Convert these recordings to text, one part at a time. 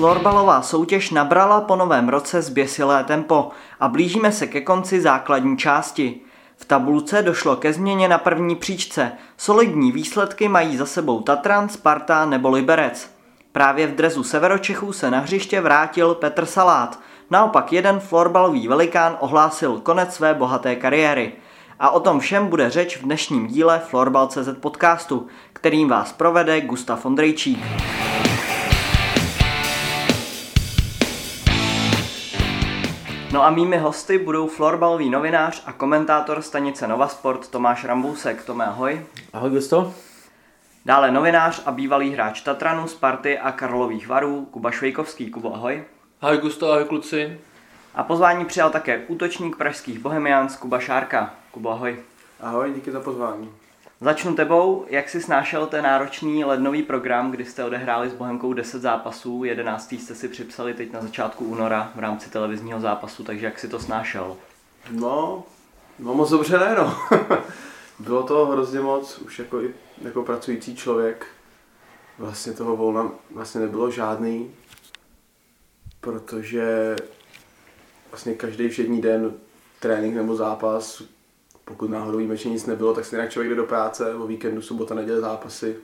Florbalová soutěž nabrala po novém roce zběsilé tempo a blížíme se ke konci základní části. V tabulce došlo ke změně na první příčce. Solidní výsledky mají za sebou Tatran, Sparta nebo Liberec. Právě v drezu Severočechů se na hřiště vrátil Petr Salát. Naopak jeden florbalový velikán ohlásil konec své bohaté kariéry. A o tom všem bude řeč v dnešním díle Florbal.cz podcastu, kterým vás provede Gustav Ondrejčík. No a mými hosty budou florbalový novinář a komentátor stanice Nova Sport Tomáš Rambousek. Tome, ahoj. Ahoj, Gusto. Dále novinář a bývalý hráč Tatranu, Sparty a Karlových varů Kuba Švejkovský. Kubo, ahoj. Ahoj Gusto, ahoj kluci. A pozvání přijal také útočník pražských Bohemians Kuba Šárka. Kubo, ahoj. Ahoj, díky za pozvání. Začnu tebou, jak si snášel ten náročný lednový program, kdy jste odehráli s Bohemkou 10 zápasů, 11. jste si připsali teď na začátku února v rámci televizního zápasu, takže jak si to snášel? No, no moc dobře ne, no. Bylo to hrozně moc, už jako, i, jako pracující člověk. Vlastně toho volna vlastně nebylo žádný, protože vlastně každý všední den trénink nebo zápas, pokud náhodou výjimečně nic nebylo, tak stejně člověk jde do práce, o víkendu, sobota, neděle zápasy.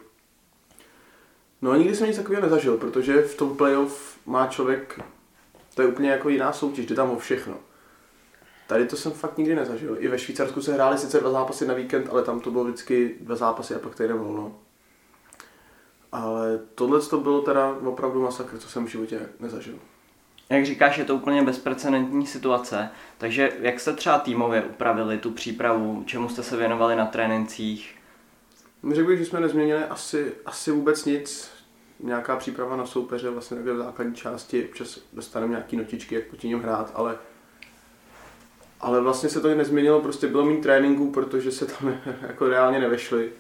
No a nikdy jsem nic takového nezažil, protože v tom playoff má člověk, to je úplně jako jiná soutěž, jde tam o všechno. Tady to jsem fakt nikdy nezažil. I ve Švýcarsku se hrály sice dva zápasy na víkend, ale tam to bylo vždycky dva zápasy a pak týden volno. Ale tohle to bylo teda opravdu masakr, co jsem v životě nezažil. Jak říkáš, je to úplně bezprecedentní situace, takže jak jste třeba týmově upravili tu přípravu, čemu jste se věnovali na trénincích? Řekl bych, že jsme nezměnili asi, asi vůbec nic. Nějaká příprava na soupeře, vlastně takhle v základní části, občas dostaneme nějaký notičky, jak proti něm hrát, ale ale vlastně se to nezměnilo, prostě bylo mít tréninku, protože se tam jako reálně nevešli.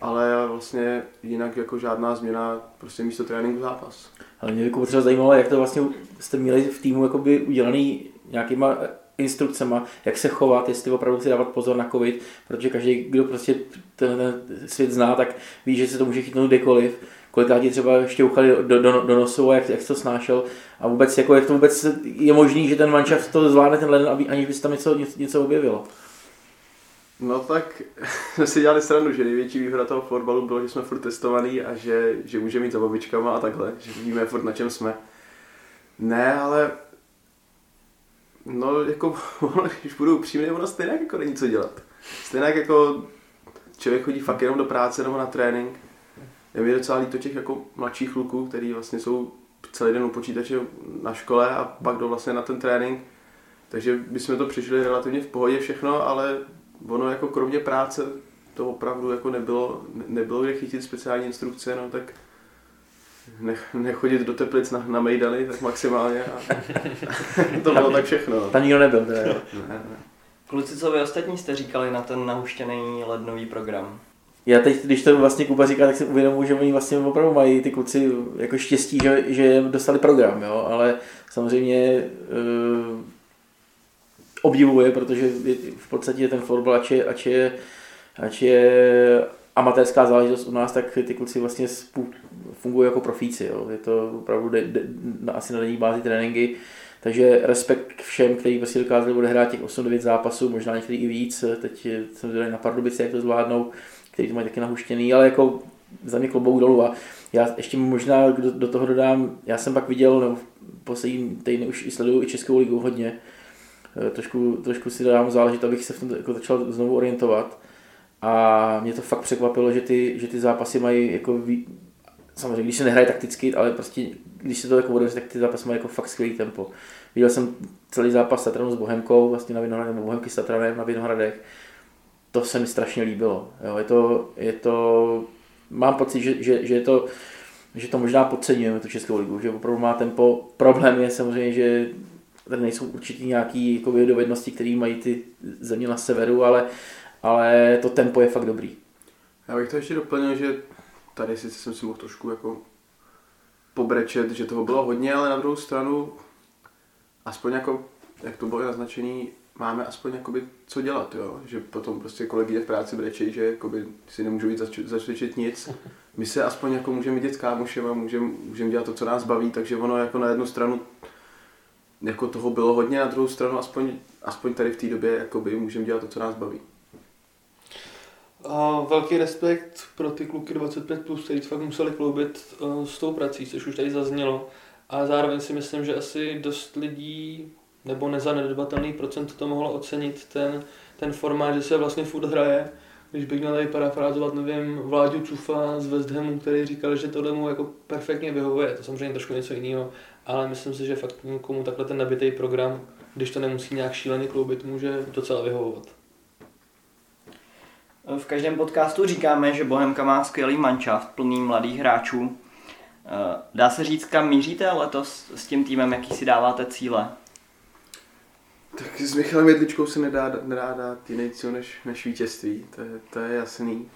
Ale vlastně jinak jako žádná změna, prostě místo tréninku zápas. Ale mě jako třeba zajímalo, jak to vlastně jste měli v týmu jakoby udělaný nějakýma instrukcema, jak se chovat, jestli opravdu si dávat pozor na covid, protože každý, kdo prostě ten, ten svět zná, tak ví, že se to může chytnout kdekoliv. Kolikrát ti třeba šťouchali do, do, do nosu a jak, jak to snášel. A vůbec, jako, jak to vůbec je možný, že ten manšaft to zvládne ten leden, aniž by se tam něco, něco objevilo. No tak jsme si dělali srandu, že největší výhoda toho fotbalu bylo, že jsme furt testovaný a že, že můžeme mít za babičkama a takhle, že víme furt na čem jsme. Ne, ale no jako, když budu upřímný, ono stejně jako není co dělat. Stejně jako člověk chodí fakt jenom do práce nebo na trénink. Je mi docela líto těch jako mladších kluků, který vlastně jsou celý den u počítače na škole a pak jdou vlastně na ten trénink. Takže bychom to přežili relativně v pohodě všechno, ale ono jako kromě práce to opravdu jako nebylo, nebylo kde chytit speciální instrukce, no tak nech, nechodit do Teplic na, na Mejdany, tak maximálně a to bylo tak všechno. Tam nikdo nebyl, teda, jo. Ne, ne. Kluci, co vy ostatní jste říkali na ten nahuštěný lednový program? Já teď, když to vlastně Kuba říká, tak si uvědomuji, že oni vlastně opravdu mají ty kluci jako štěstí, že, že dostali program, jo? ale samozřejmě uh, obdivuje, protože v podstatě ten fotbal, ač je, ač je, ač je amatérská záležitost u nás, tak ty kluci vlastně fungují jako profíci. Jo? Je to opravdu de, de, na, asi na denní bázi tréninky. Takže respekt k všem, kteří prostě dokázali odehrát těch 8-9 zápasů, možná některý i víc. Teď jsem zvědavý na Pardubice, jak to zvládnou, kteří to mají taky nahuštěný, ale jako za mě klobouk dolů. A já ještě možná do, do toho dodám, já jsem pak viděl, nebo poslední týdny už i sleduju i Českou ligu hodně, trošku, trošku si dám záležit, abych se v tom jako začal znovu orientovat. A mě to fakt překvapilo, že ty, že ty zápasy mají jako ví, samozřejmě, když se nehraje takticky, ale prostě, když se to jako bude, tak ty zápasy mají jako fakt skvělý tempo. Viděl jsem celý zápas Tatranu s Bohemkou, vlastně na Vinohradech, nebo Bohemky s Tatranem na Vinohradech. To se mi strašně líbilo. Jo, je to, je to, mám pocit, že, že, že je to, že to možná podceňujeme, tu Českou ligu, že opravdu má tempo. Problém je samozřejmě, že tady nejsou určitě nějaké jako dovednosti, které mají ty země na severu, ale, ale to tempo je fakt dobrý. Já bych to ještě doplnil, že tady sice jsem si mohl trošku jako pobrečet, že toho bylo hodně, ale na druhou stranu, aspoň jako, jak to bylo naznačený, máme aspoň jakoby co dělat, jo? že potom prostě kolegyně v práci brečejí, že jakoby si nemůžou jít zač- začvičit nic. My se aspoň jako můžeme vidět s kámošem a můžeme můžem dělat to, co nás baví, takže ono jako na jednu stranu jako toho bylo hodně, na druhou stranu aspoň, aspoň tady v té době jakoby můžeme dělat to, co nás baví. A velký respekt pro ty kluky 25+, plus, kteří fakt museli kloubit uh, s tou prací, což už tady zaznělo. A zároveň si myslím, že asi dost lidí, nebo nezanedbatelný procent to mohlo ocenit ten, ten formát, že se vlastně furt hraje. Když bych měl tady parafrázovat, nevím, Vláďu Cufa z West Hamu, který říkal, že tohle mu jako perfektně vyhovuje. To samozřejmě trošku něco jiného, ale myslím si, že fakt komu takhle ten nabitý program, když to nemusí nějak šíleně kloubit, může docela vyhovovat. V každém podcastu říkáme, že Bohemka má skvělý manšaft plný mladých hráčů. Eh, dá se říct, kam míříte letos s tím týmem, jaký si dáváte cíle? Tak s Michalem Jedličkou se nedá, nedá dát jiný cíl než, než vítězství, to je, to je jasný.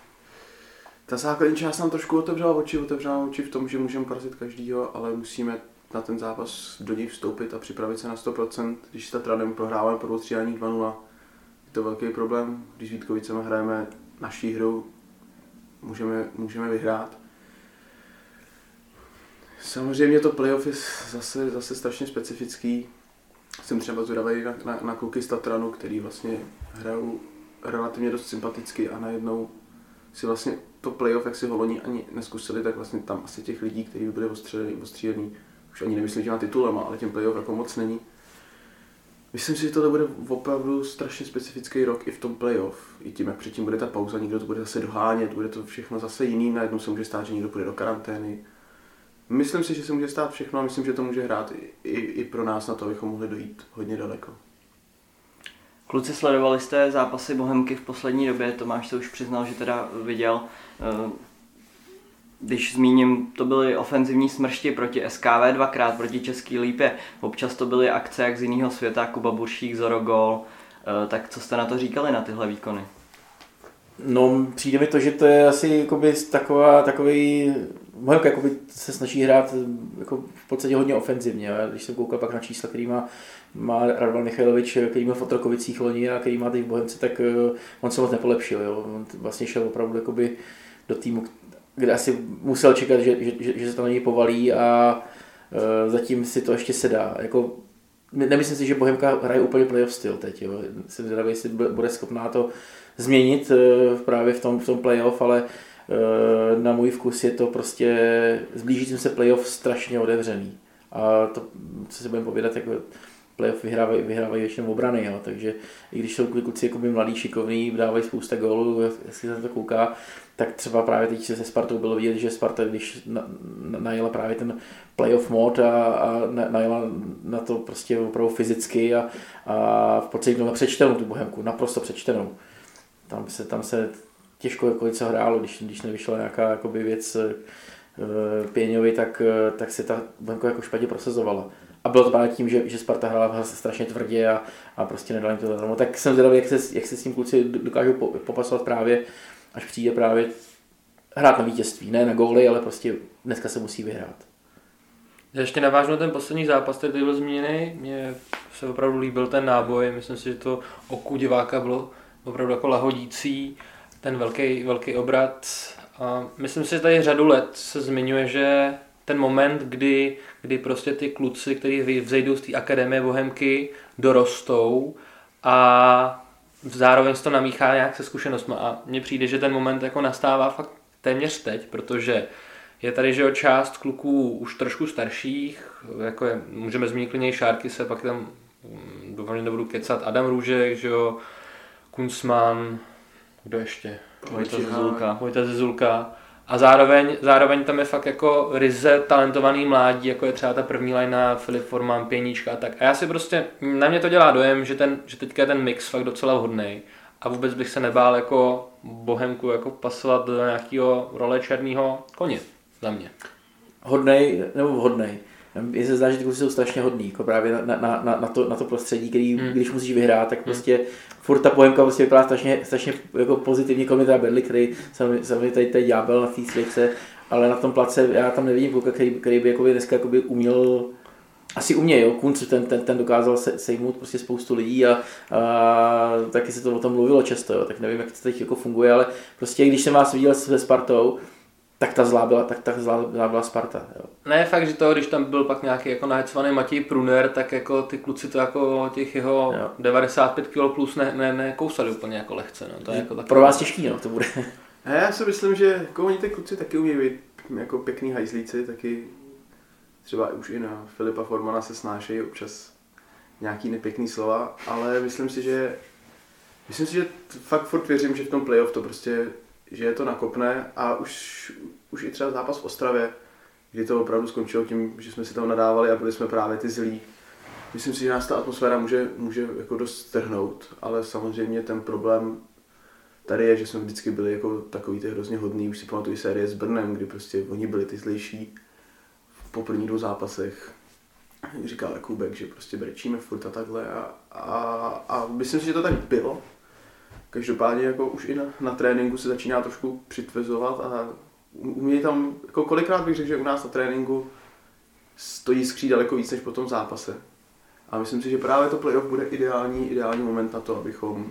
Ta základní část nám trošku otevřela oči, otevřela oči v tom, že můžeme porazit každýho, ale musíme na ten zápas do něj vstoupit a připravit se na 100%. Když s Tatranem prohráváme po dvoustřídání 2-0, je to velký problém. Když s Vítkovicemi hrajeme naší hru, můžeme, můžeme vyhrát. Samozřejmě to playoff je zase, zase strašně specifický. Jsem třeba zvědavý na, na, na kluky z Tatranu, který vlastně hrajou relativně dost sympaticky a najednou si vlastně to playoff, jak si ho loni ani neskusili, tak vlastně tam asi těch lidí, kteří by byli ostřílení, už ani nemyslím těma titulema, ale těm playoff jako moc není. Myslím si, že tohle bude opravdu strašně specifický rok i v tom playoff. I tím, jak předtím bude ta pauza, někdo to bude zase dohánět, bude to všechno zase jiný, najednou se může stát, že někdo půjde do karantény. Myslím si, že se může stát všechno a myslím, že to může hrát i, i, i pro nás na to, abychom mohli dojít hodně daleko. Kluci, sledovali jste zápasy Bohemky v poslední době, Tomáš se už přiznal, že teda viděl. Eh, když zmíním, to byly ofenzivní smršti proti SKV dvakrát, proti Český Lípě. Občas to byly akce jak z jiného světa, Kuba Buršík, Zorogol. Eh, tak co jste na to říkali, na tyhle výkony? No, přijde mi to, že to je asi jakoby taková, takový, Bohemka jakoby se snaží hrát jako v podstatě hodně ofenzivně. Když jsem koukal pak na čísla, který má, má Radvan Michailovič, který má v Otrokovicích loni a který má teď v Bohemce, tak eh, on se moc nepolepšil. Jo. On vlastně šel opravdu jakoby do týmu, kde asi musel čekat, že, že, že, se to na něj povalí a uh, zatím si to ještě sedá. Jako, nemyslím si, že Bohemka hraje úplně playoff styl teď. Jo. Jsem zvědavý, jestli bude schopná to změnit uh, právě v tom, v tom playoff, ale uh, na můj vkus je to prostě zblížícím se playoff strašně otevřený. A to, co si budeme povědat, jako playoff vyhrávají, vyhrávají většinou obrany, jo. takže i když jsou kluci jako mladí, šikovní, dávají spousta gólů, jestli se to kouká, tak třeba právě teď se Spartou bylo vidět, že Sparta, když na, na, najela právě ten playoff mod a, a najela na to prostě opravdu fyzicky a, a v podstatě měla přečtenou tu bohemku, naprosto přečtenou. Tam se, tam se těžko jako něco hrálo, když, když nevyšla nějaká jakoby věc e, Pěňovi, tak, tak se ta bohemka jako špatně prosazovala. A bylo to právě tím, že, že Sparta hrála strašně tvrdě a, a prostě nedala jim to zadarmo. Tak jsem zvědavý, jak se, jak se s tím kluci dokážou popasovat právě, až přijde právě hrát na vítězství. Ne na góly, ale prostě dneska se musí vyhrát. Já ještě navážu na ten poslední zápas, který byl zmíněný. Mně se opravdu líbil ten náboj. Myslím si, že to oku diváka bylo opravdu jako lahodící. Ten velký, velký obrat. A myslím si, že tady řadu let se zmiňuje, že ten moment, kdy, kdy prostě ty kluci, kteří vzejdou z té akademie Bohemky, dorostou a zároveň se to namíchá nějak se zkušenostmi. A mně přijde, že ten moment jako nastává fakt téměř teď, protože je tady, že jo, část kluků už trošku starších, jako je, můžeme zmínit klidně Šárky se, pak tam mm, doufám, že nebudu kecat, Adam Růžek, že jo, Kunzman, kdo ještě? Vojta Zezulka. Vojta Zezulka. A zároveň, zároveň tam je fakt jako ryze talentovaný mládí, jako je třeba ta první na Filip Forman, Pěníčka a tak. A já si prostě, na mě to dělá dojem, že, ten, že teďka je ten mix fakt docela vhodný. A vůbec bych se nebál jako Bohemku jako pasovat do nějakého role černého koně, za mě. Hodnej nebo vhodnej. Je se zdá, že ty kluci jsou strašně hodný, jako právě na, na, na, na, to, na to prostředí, který, hmm. když musíš vyhrát, tak hmm. prostě hmm. furt ta pohemka prostě vypadá strašně, strašně jako pozitivně, kromě teda Berly, který samozřejmě tady, tady ďábel na té slice, ale na tom place já tam nevidím kluka, který, který by jakoby dneska jakoby uměl asi umějí, jo, Kunc, ten, ten, ten dokázal se, sejmout prostě spoustu lidí a, a, taky se to o tom mluvilo často, jo, tak nevím, jak to teď jako funguje, ale prostě když jsem vás viděl se Spartou, tak ta zlá byla, tak ta zlá, zlá byla Sparta. Jo. Ne, fakt, že to, když tam byl pak nějaký jako nahecovaný Matěj Pruner, tak jako ty kluci to jako těch jeho Jo. 95 kg plus ne, ne, ne kousali úplně jako lehce. No. To je jako taky... Pro vás těžký, no, to bude. A já si myslím, že jako oni ty kluci taky umějí být jako pěkný hajzlíci, taky třeba už i na Filipa Formana se snášejí občas nějaký nepěkný slova, ale myslím si, že myslím si, že fakt furt věřím, že v tom playoff to prostě, že je to nakopne a už, už i třeba zápas v Ostravě, kdy to opravdu skončilo tím, že jsme si tam nadávali a byli jsme právě ty zlí. Myslím si, že nás ta atmosféra může, může jako dost strhnout, ale samozřejmě ten problém tady je, že jsme vždycky byli jako takový ty hrozně hodný, už si pamatuju série s Brnem, kdy prostě oni byli ty zlejší po prvních dvou zápasech. Říkal Jakubek, že prostě brečíme furt a takhle a, a, a myslím si, že to tak bylo. Každopádně jako už i na, na tréninku se začíná trošku přitvizovat a u mě tam, jako kolikrát bych řekl, že u nás na tréninku stojí skří daleko víc než po tom zápase. A myslím si, že právě to playoff bude ideální, ideální moment na to, abychom,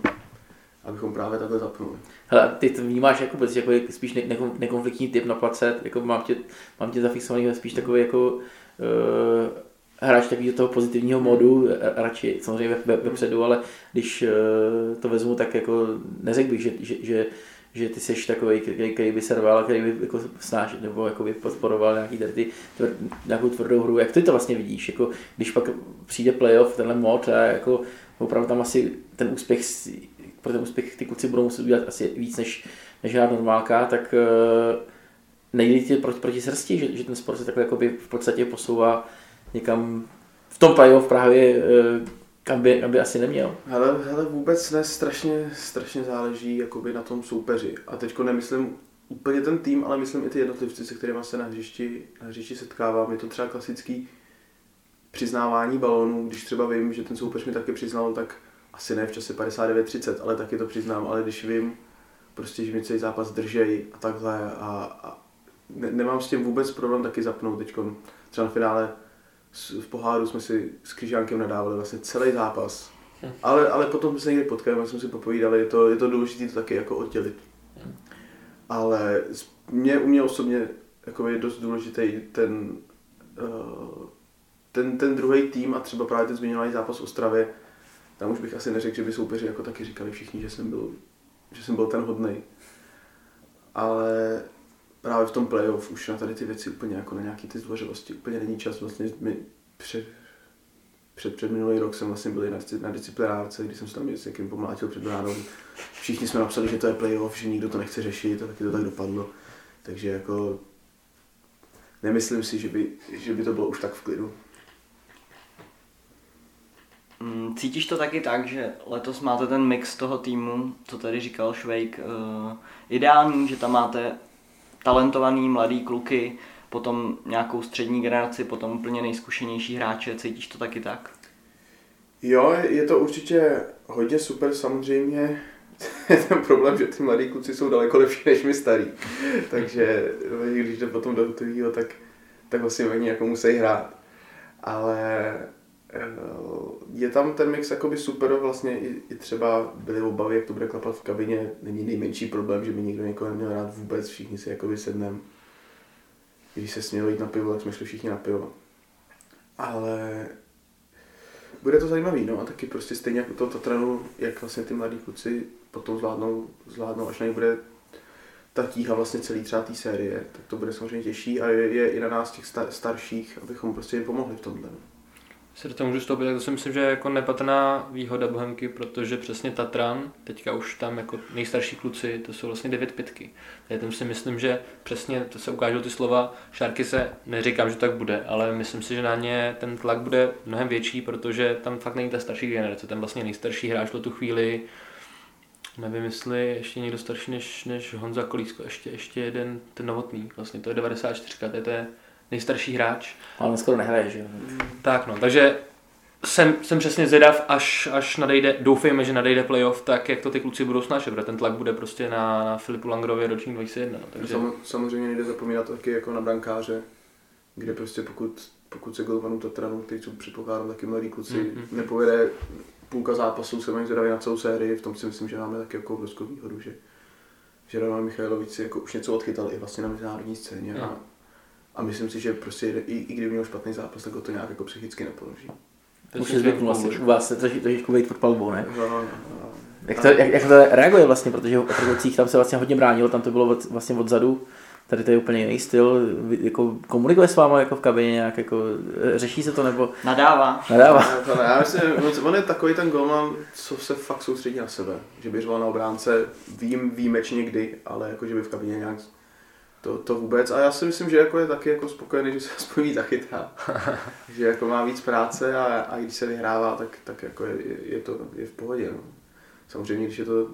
abychom právě takhle zapnuli. Hele, ty to vnímáš jako, prostě jako spíš ne, nekon, nekonfliktní typ na place, jako mám tě, mám tě zafixovaný spíš takový jako uh, hráč takový toho pozitivního modu, eh, radši samozřejmě ve, ve, vepředu, ale když uh, to vezmu, tak jako neřekl bych, že, že, že že ty seš takový, který, který by serval, který by jako snáš, nebo jako by podporoval nějaký tady ty, nějakou tvrdou hru. Jak ty to vlastně vidíš? Jako, když pak přijde playoff, tenhle mod a jako opravdu tam asi ten úspěch pro ten úspěch ty kluci budou muset udělat asi víc než, než hrát normálka, tak uh, nejde ti proti, proti srsti, že, že ten sport se takhle jakoby v podstatě posouvá někam v tom playoff právě, uh, kam by, kam by asi neměl. Hele, hele, vůbec ne, strašně, strašně záleží jakoby na tom soupeři. A teďko nemyslím úplně ten tým, ale myslím i ty jednotlivci, se kterými se na hřišti, na hřišti setkávám. Je to třeba klasický přiznávání balónů, když třeba vím, že ten soupeř mi taky přiznal, tak asi ne v čase 59-30, ale taky to přiznám, ale když vím, prostě, že mi celý zápas držej a takhle a, a ne, nemám s tím vůbec problém taky zapnout teď. Třeba na finále v poháru jsme si s Kryžánkem nadávali vlastně celý zápas. Ale, ale potom se někdy potkali, jsme si popovídali, je to, je to důležité to taky jako oddělit. Ale mě, u mě osobně jako je dost důležitý ten, uh, ten, ten druhý tým a třeba právě ten zmiňovaný zápas v Ostravě, tam už bych asi neřekl, že by soupeři jako taky říkali všichni, že jsem byl, že jsem byl ten hodnej. Ale právě v tom playoff už na tady ty věci úplně jako na nějaký ty zdvořilosti úplně není čas. Vlastně my před, před, před minulý rok jsem vlastně byl na, na disciplinárce, když jsem se tam s někým pomlátil před bránou. Všichni jsme napsali, že to je playoff, že nikdo to nechce řešit a taky to tak dopadlo. Takže jako nemyslím si, že by, že by to bylo už tak v klidu. Mm, Cítíš to taky tak, že letos máte ten mix toho týmu, co tady říkal Švejk, eh, ideální, že tam máte talentovaný mladý kluky, potom nějakou střední generaci, potom úplně nejzkušenější hráče, cítíš to taky tak? Jo, je to určitě hodně super, samozřejmě je ten problém, že ty mladí kluci jsou daleko lepší než my starý. Takže když jde potom do hotového, tak, tak vlastně oni jako musí hrát. Ale je tam ten mix jakoby super, vlastně i, i třeba byly obavy, jak to bude klapat v kabině, není nejmenší problém, že by nikdo někoho neměl rád vůbec, všichni si jakoby sedneme. Když se smělo jít na pivo, tak jsme šli všichni na pivo. Ale bude to zajímavý, no a taky prostě stejně jako to Tatranu, jak vlastně ty mladí kluci potom zvládnou, zvládnou až na bude ta tíha vlastně celý třeba té série, tak to bude samozřejmě těžší a je, je i na nás těch sta- starších, abychom prostě jim pomohli v tomhle. no. Se do toho můžu stoupit, tak to si myslím, že je jako nepatrná výhoda Bohemky, protože přesně Tatran, teďka už tam jako nejstarší kluci, to jsou vlastně 9 pětky. Já tam si myslím, že přesně to se ukážou ty slova, Šárky se, neříkám, že tak bude, ale myslím si, že na ně ten tlak bude mnohem větší, protože tam fakt není ta starší generace, ten vlastně nejstarší hráč v tu chvíli, nevím, jestli ještě někdo starší než, než Honza Kolísko, ještě, ještě jeden, ten novotný, vlastně to je 94, to je, to je nejstarší hráč. Ale skoro nehraje, že jo. Tak no, takže jsem, jsem přesně zvědav, až, až nadejde, doufejme, že nadejde playoff, tak jak to ty kluci budou snášet, protože ten tlak bude prostě na, na Filipu Langerově ročník 2001. No, takže Sam, samozřejmě nejde zapomínat taky jako na brankáře, kde prostě pokud, pokud se golmanu Tatranu, který jsou předpokládám taky mladí kluci, Mhm. nepovede půlka zápasů, se mají zvědavý na celou sérii, v tom si myslím, že máme taky jako obrovskou výhodu, že, že Roman jako už něco odchytal i vlastně na mezinárodní scéně a, Mhm. A myslím si, že prostě i, i kdyby měl špatný zápas, tak ho to nějak jako psychicky nepoloží. To Už je myslím, zvyknu vlastně, cool. u vás se troši- trošičku být pod palbou, ne? No, no, no. Jak to, jak, jak to reaguje vlastně, protože v Otrocích tam se vlastně hodně bránilo, tam to bylo od, vlastně odzadu, tady to je úplně jiný styl, jako komunikuje s váma jako v kabině nějak, jako eh, řeší se to nebo Nadává. nadává? Já myslím, on- on je takový ten golman, co se fakt soustředí na sebe. Že by řval na obránce vím, výjimečně kdy, ale jako, že by v kabině nějak to, to vůbec. A já si myslím, že jako je taky jako spokojený, že se aspoň víc zachytá. že jako má víc práce a, a když se vyhrává, tak, tak jako je, je, to je v pohodě. No. Samozřejmě, když je to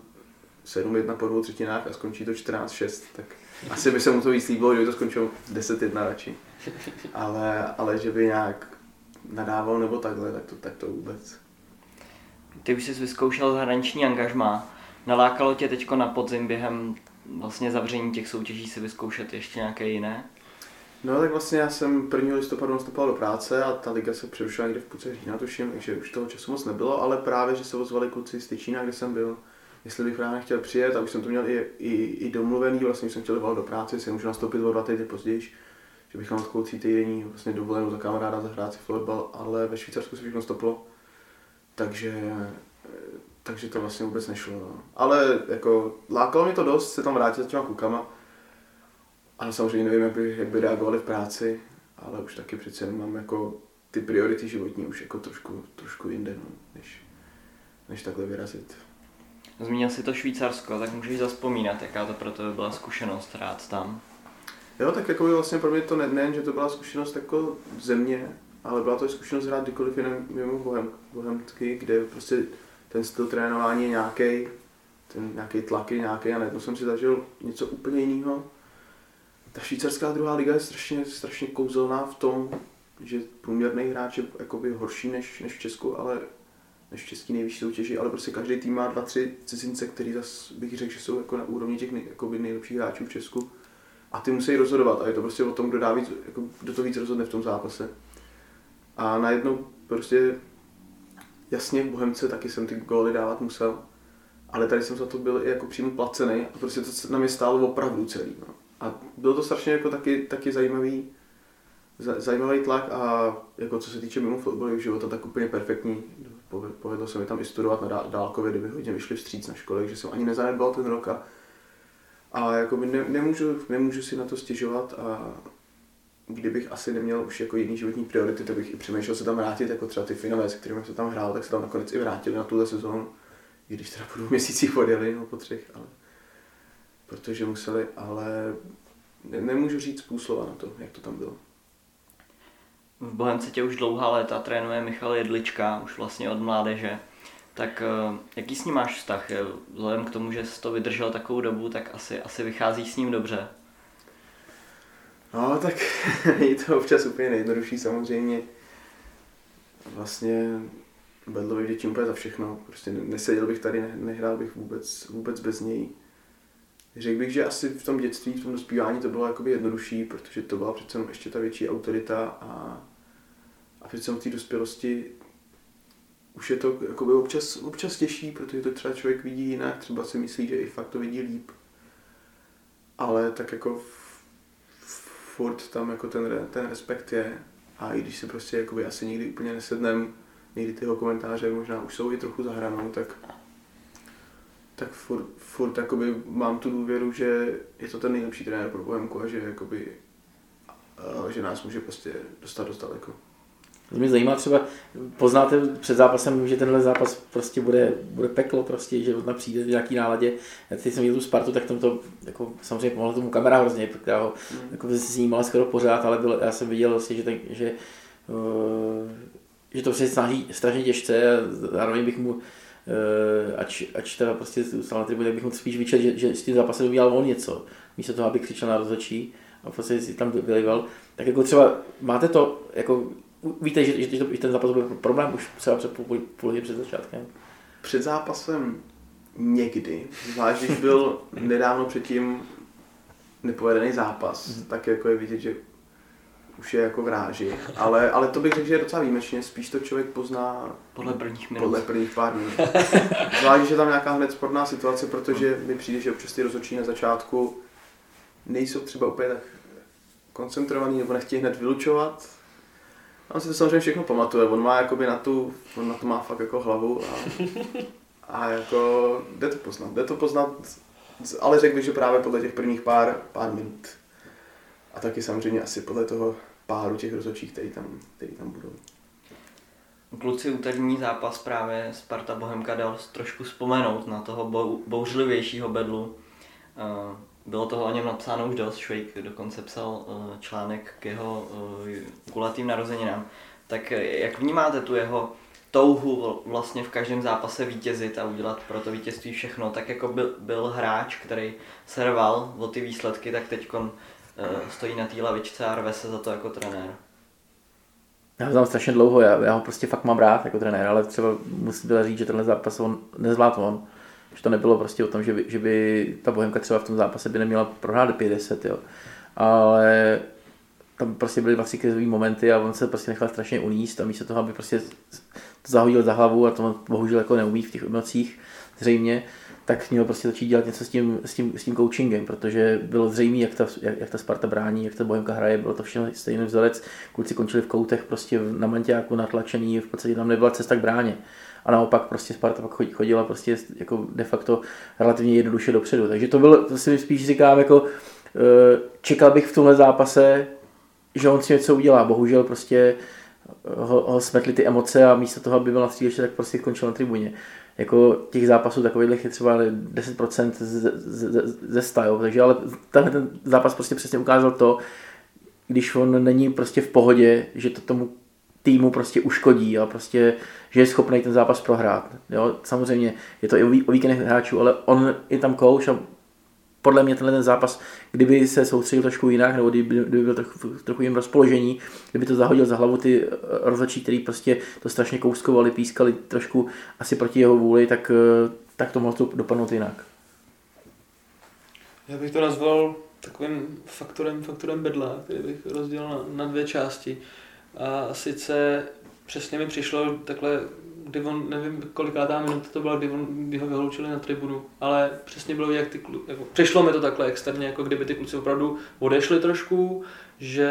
7-1 po dvou třetinách a skončí to 14-6, tak asi by se mu to víc líbilo, že by to skončilo 10-1 radši. Ale, ale že by nějak nadával nebo takhle, tak to, tak to vůbec. Ty už jsi vyzkoušel zahraniční angažmá. Nalákalo tě teďko na podzim během vlastně zavření těch soutěží si vyzkoušet ještě nějaké jiné? No tak vlastně já jsem 1. listopadu nastupoval do práce a ta liga se přerušila někde v půlce října, tuším, takže už toho času moc nebylo, ale právě, že se ozvali kluci z Tyčína, kde jsem byl, jestli bych právě chtěl přijet a už jsem to měl i, i, i domluvený, vlastně jsem chtěl volat do práce, jestli můžu nastoupit o dva týdny později, že bych měl takovou týdenní vlastně dovolenou za kamaráda zahrát si fotbal, ale ve Švýcarsku se všechno stoplo, takže, takže to vlastně vůbec nešlo. No. Ale jako lákalo mě to dost se tam vrátit za těma klukama, ale samozřejmě nevím, jak by, jak by reagovali v práci, ale už taky přece jen mám jako ty priority životní už jako trošku, trošku jinde, no, než, než takhle vyrazit. Zmínil si to Švýcarsko, tak můžeš zaspomínat, jaká to pro tebe byla zkušenost hrát tam. Jo, tak jako by vlastně pro mě to ne, nejen, že to byla zkušenost jako země, ale byla to i zkušenost hrát kdykoliv jiném mimo Bohem, Bohemky, kde prostě ten styl trénování je nějaký, ten nějaký tlak je nějaký a najednou jsem si zažil něco úplně jiného. Ta švýcarská druhá liga je strašně, strašně kouzelná v tom, že průměrný hráč je jakoby horší než, než v Česku, ale než v český nejvyšší soutěži, ale prostě každý tým má dva, tři cizince, který zase bych řekl, že jsou jako na úrovni těch nej, jakoby nejlepších hráčů v Česku. A ty musí rozhodovat a je to prostě o tom, kdo, dá víc, jako, kdo to víc rozhodne v tom zápase. A najednou prostě jasně v Bohemce taky jsem ty góly dávat musel, ale tady jsem za to byl i jako přímo placený a prostě to na mě stálo opravdu celý. No. A bylo to strašně jako taky, taky zajímavý, za- zajímavý tlak a jako co se týče mimo fotbalového života, tak úplně perfektní. Poved- Povedlo se mi tam i studovat na dá- dálkově, kdyby hodně vyšli vstříc na škole, že jsem ani nezanedbal ten rok a, a jako ne, nemůžu, nemůžu si na to stěžovat a kdybych asi neměl už jako jiný životní priority, tak bych i přemýšlel se tam vrátit, jako třeba ty Finové, se kterými jsem tam hrál, tak se tam nakonec i vrátili na tuhle sezónu, i když teda po dvou měsících odjeli, no po třech, ale protože museli, ale ne, nemůžu říct půl na to, jak to tam bylo. V Bohemce tě už dlouhá léta trénuje Michal Jedlička, už vlastně od mládeže. Tak eh, jaký s ním máš vztah? Vzhledem k tomu, že jsi to vydržel takovou dobu, tak asi, asi vychází s ním dobře. No, tak je to občas úplně nejjednodušší samozřejmě. Vlastně Bedlovi vděčím úplně za všechno. Prostě ne- neseděl bych tady, ne, nehrál bych vůbec, vůbec bez něj. Řekl bych, že asi v tom dětství, v tom dospívání to bylo jakoby jednodušší, protože to byla přece ještě ta větší autorita a, a přece v té dospělosti už je to jakoby občas, občas těžší, protože to třeba člověk vidí jinak, třeba si myslí, že i fakt to vidí líp. Ale tak jako v- furt tam jako ten, ten respekt je a i když si prostě jakoby asi nikdy úplně nesednem, někdy ty jeho komentáře možná už jsou i trochu za hranou, tak tak furt, furt jakoby mám tu důvěru, že je to ten nejlepší trenér pro Bohemku a že jakoby že nás může prostě dostat dost daleko. To mě zajímá třeba, poznáte před zápasem, že tenhle zápas prostě bude, bude peklo, prostě, že tam přijde v nějaký náladě. Já teď jsem viděl tu Spartu, tak tam to jako, samozřejmě pomohlo tomu kamera hrozně, která ho Mm. jako se snímala skoro pořád, ale byl, já jsem viděl vlastně, že, ten, že, uh, že to se snaží strašně těžce a zároveň bych mu uh, ač, ač teda prostě zůstal na tribuně, bych mu spíš vyčet, že, že s tím zápasem udělal on něco, místo toho, aby křičel na rozhodčí a prostě si tam vylival. Tak jako třeba máte to, jako víte, že, že, že ten zápas byl problém už třeba před půl, před začátkem. Před zápasem někdy, zvlášť když byl nedávno předtím nepovedený zápas, tak jako je vidět, že už je jako v ráži, ale, ale to bych řekl, že je docela výjimečně, spíš to člověk pozná Podle prvních minut. podle prvních pár minut. Zvlášť, že je tam nějaká hned sporná situace, protože mi přijde, že občas ty rozhodčí na začátku nejsou třeba úplně tak koncentrovaný nebo nechtějí hned vylučovat. On si to samozřejmě všechno pamatuje, on má jakoby na tu, on na to má fakt jako hlavu a, a jako jde to poznat, jde to poznat, ale řekl bych, že právě podle těch prvních pár, pár minut. A taky samozřejmě asi podle toho páru těch rozhodčích, který tam, který tam budou. Kluci úterní zápas právě Sparta Bohemka dal trošku vzpomenout na toho bou, bouřlivějšího bedlu. Eh, Bylo toho o něm napsáno už dost, Švejk dokonce psal eh, článek k jeho eh, kulatým narozeninám. Tak eh, jak vnímáte tu jeho touhu vlastně v každém zápase vítězit a udělat pro to vítězství všechno, tak jako byl, byl hráč, který se rval o ty výsledky, tak teď stojí na té lavičce a rve se za to jako trenér. Já ho znám strašně dlouho, já, já ho prostě fakt mám rád jako trenér, ale třeba musím teda říct, že tenhle zápas on nezvládl on. Že to nebylo prostě o tom, že by, že by ta Bohemka třeba v tom zápase by neměla prohrát 50, jo. Ale tam prostě byly vlastně krizové momenty a on se prostě nechal strašně uníst a místo toho, aby prostě to zahodil za hlavu a to on bohužel jako neumí v těch emocích zřejmě, tak měl prostě začít dělat něco s tím, s tím, s tím coachingem, protože bylo zřejmé, jak ta, jak, jak ta Sparta brání, jak ta Bohemka hraje, bylo to všechno stejný vzorec, kluci končili v koutech prostě na manťáku natlačený, v podstatě tam nebyla cesta k bráně. A naopak prostě Sparta pak chodila prostě jako de facto relativně jednoduše dopředu. Takže to bylo, to si spíš říkám, jako eh, čekal bych v tomhle zápase, že on si něco udělá. Bohužel prostě ho, ho smetly ty emoce a místo toho, aby byl na stříleče, tak prostě skončil na tribuně. Jako těch zápasů takových je třeba 10% ze, ze, ze 100, jo. takže ale tenhle ten zápas prostě přesně ukázal to, když on není prostě v pohodě, že to tomu týmu prostě uškodí a prostě, že je schopný ten zápas prohrát. Jo? Samozřejmě je to i o, víkendech hráčů, ale on je tam coach a podle mě tenhle ten zápas, kdyby se soustředil trošku jinak, nebo kdyby, kdyby byl trochu, trochu jim rozpoložení, kdyby to zahodil za hlavu ty rozhodčí, který prostě to strašně kouskovali, pískali trošku asi proti jeho vůli, tak, tak to mohlo dopadnout jinak. Já bych to nazval takovým faktorem, faktorem bedla, který bych rozdělil na, na dvě části. A sice přesně mi přišlo takhle, kdy on, nevím kolikátá minuta to byla, kdy, on, kdy ho vyhloučili na tribunu, ale přesně bylo jak ty kluci, jako, přišlo mi to takhle externě, jako kdyby ty kluci opravdu odešli trošku, že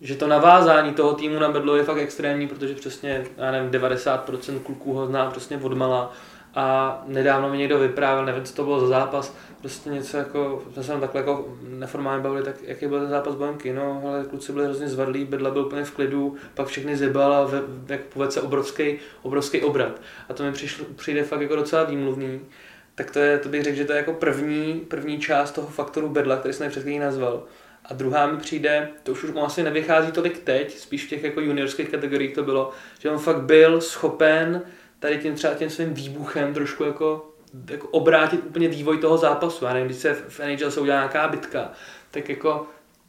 že to navázání toho týmu na bedlo je fakt extrémní, protože přesně, já nevím, 90% kluků ho zná prostě odmala a nedávno mi někdo vyprávěl, nevím, co to bylo za zápas, prostě něco jako, jsme se takhle jako neformálně bavili, tak jaký byl ten zápas Bohemky, no, ale kluci byli hrozně zvadlí, bydla byl úplně v klidu, pak všechny zjebal a ve, jak povedl se obrovský, obrovský obrat. A to mi přišlo, přijde fakt jako docela výmluvný. Tak to, je, to bych řekl, že to je jako první, první část toho faktoru bedla, který jsem před nazval. A druhá mi přijde, to už, už mu asi nevychází tolik teď, spíš v těch jako juniorských kategoriích to bylo, že on fakt byl schopen tady tím třeba tím svým výbuchem trošku jako, jako obrátit úplně vývoj toho zápasu. Já nevím, když se v NHL se udělá nějaká bitka, tak jako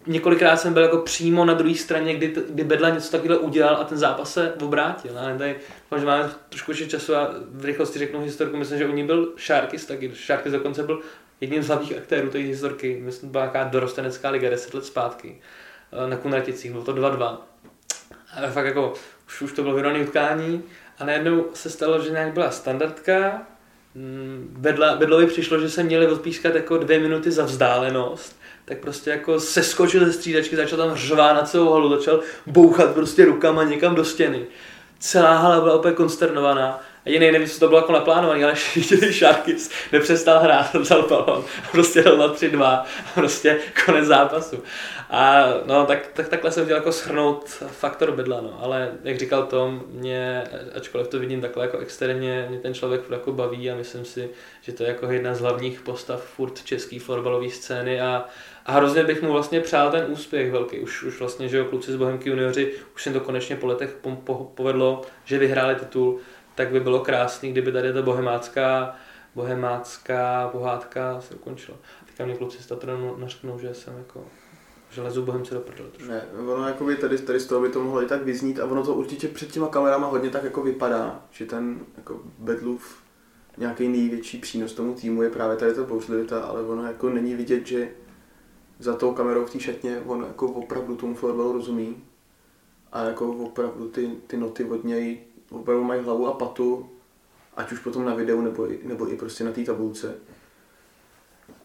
několikrát jsem byl jako přímo na druhé straně, kdy, kdy Bedla něco takového udělal a ten zápas se obrátil. Já tady, že máme trošku ještě času a v rychlosti řeknu historku, myslím, že u ní byl Sharkis taky. Sharkis dokonce byl jedním z hlavních aktérů té historky, myslím, byla nějaká dorostenecká liga 10 let zpátky eh, na Kunraticích, bylo to 2-2. A fakt jako, už, už to bylo vyrovnané utkání a najednou se stalo, že nějak byla standardka, mm, Bedla, Bedlovi přišlo, že se měli odpískat jako dvě minuty za vzdálenost, tak prostě jako seskočil ze střídačky, začal tam řvát na celou halu, začal bouchat prostě rukama někam do stěny. Celá hala byla úplně konsternovaná Jediný nevím, co to bylo jako naplánovaný, ale Shitty Sharkis nepřestal hrát, vzal balon a prostě dal na 3-2 a prostě konec zápasu. A no, tak, tak takhle jsem chtěl jako schrnout faktor bydla, no. ale jak říkal Tom, mě, ačkoliv to vidím takhle jako externě, mě ten člověk jako baví a myslím si, že to je jako jedna z hlavních postav furt český fotbalové scény a, a hrozně bych mu vlastně přál ten úspěch velký. Už, už vlastně, že jo, kluci z Bohemky junioři, už se to konečně po letech po, po, povedlo, že vyhráli titul tak by bylo krásný, kdyby tady ta bohemácká, bohemácká pohádka se ukončila. Teďka mě kluci z Tatranu nařknou, že jsem jako že lezu bohemce do prdele Ne, ono jako by tady, tady z toho by to mohlo i tak vyznít a ono to určitě před těma kamerama hodně tak jako vypadá, že ten jako Bedlův nějaký největší přínos tomu týmu je právě tady ta bouřlivita, ale ono jako není vidět, že za tou kamerou v té šatně, on jako opravdu tomu florbalu rozumí a jako opravdu ty, ty noty od něj opravdu mají hlavu a patu, ať už potom na videu nebo, i- nebo i prostě na té tabulce.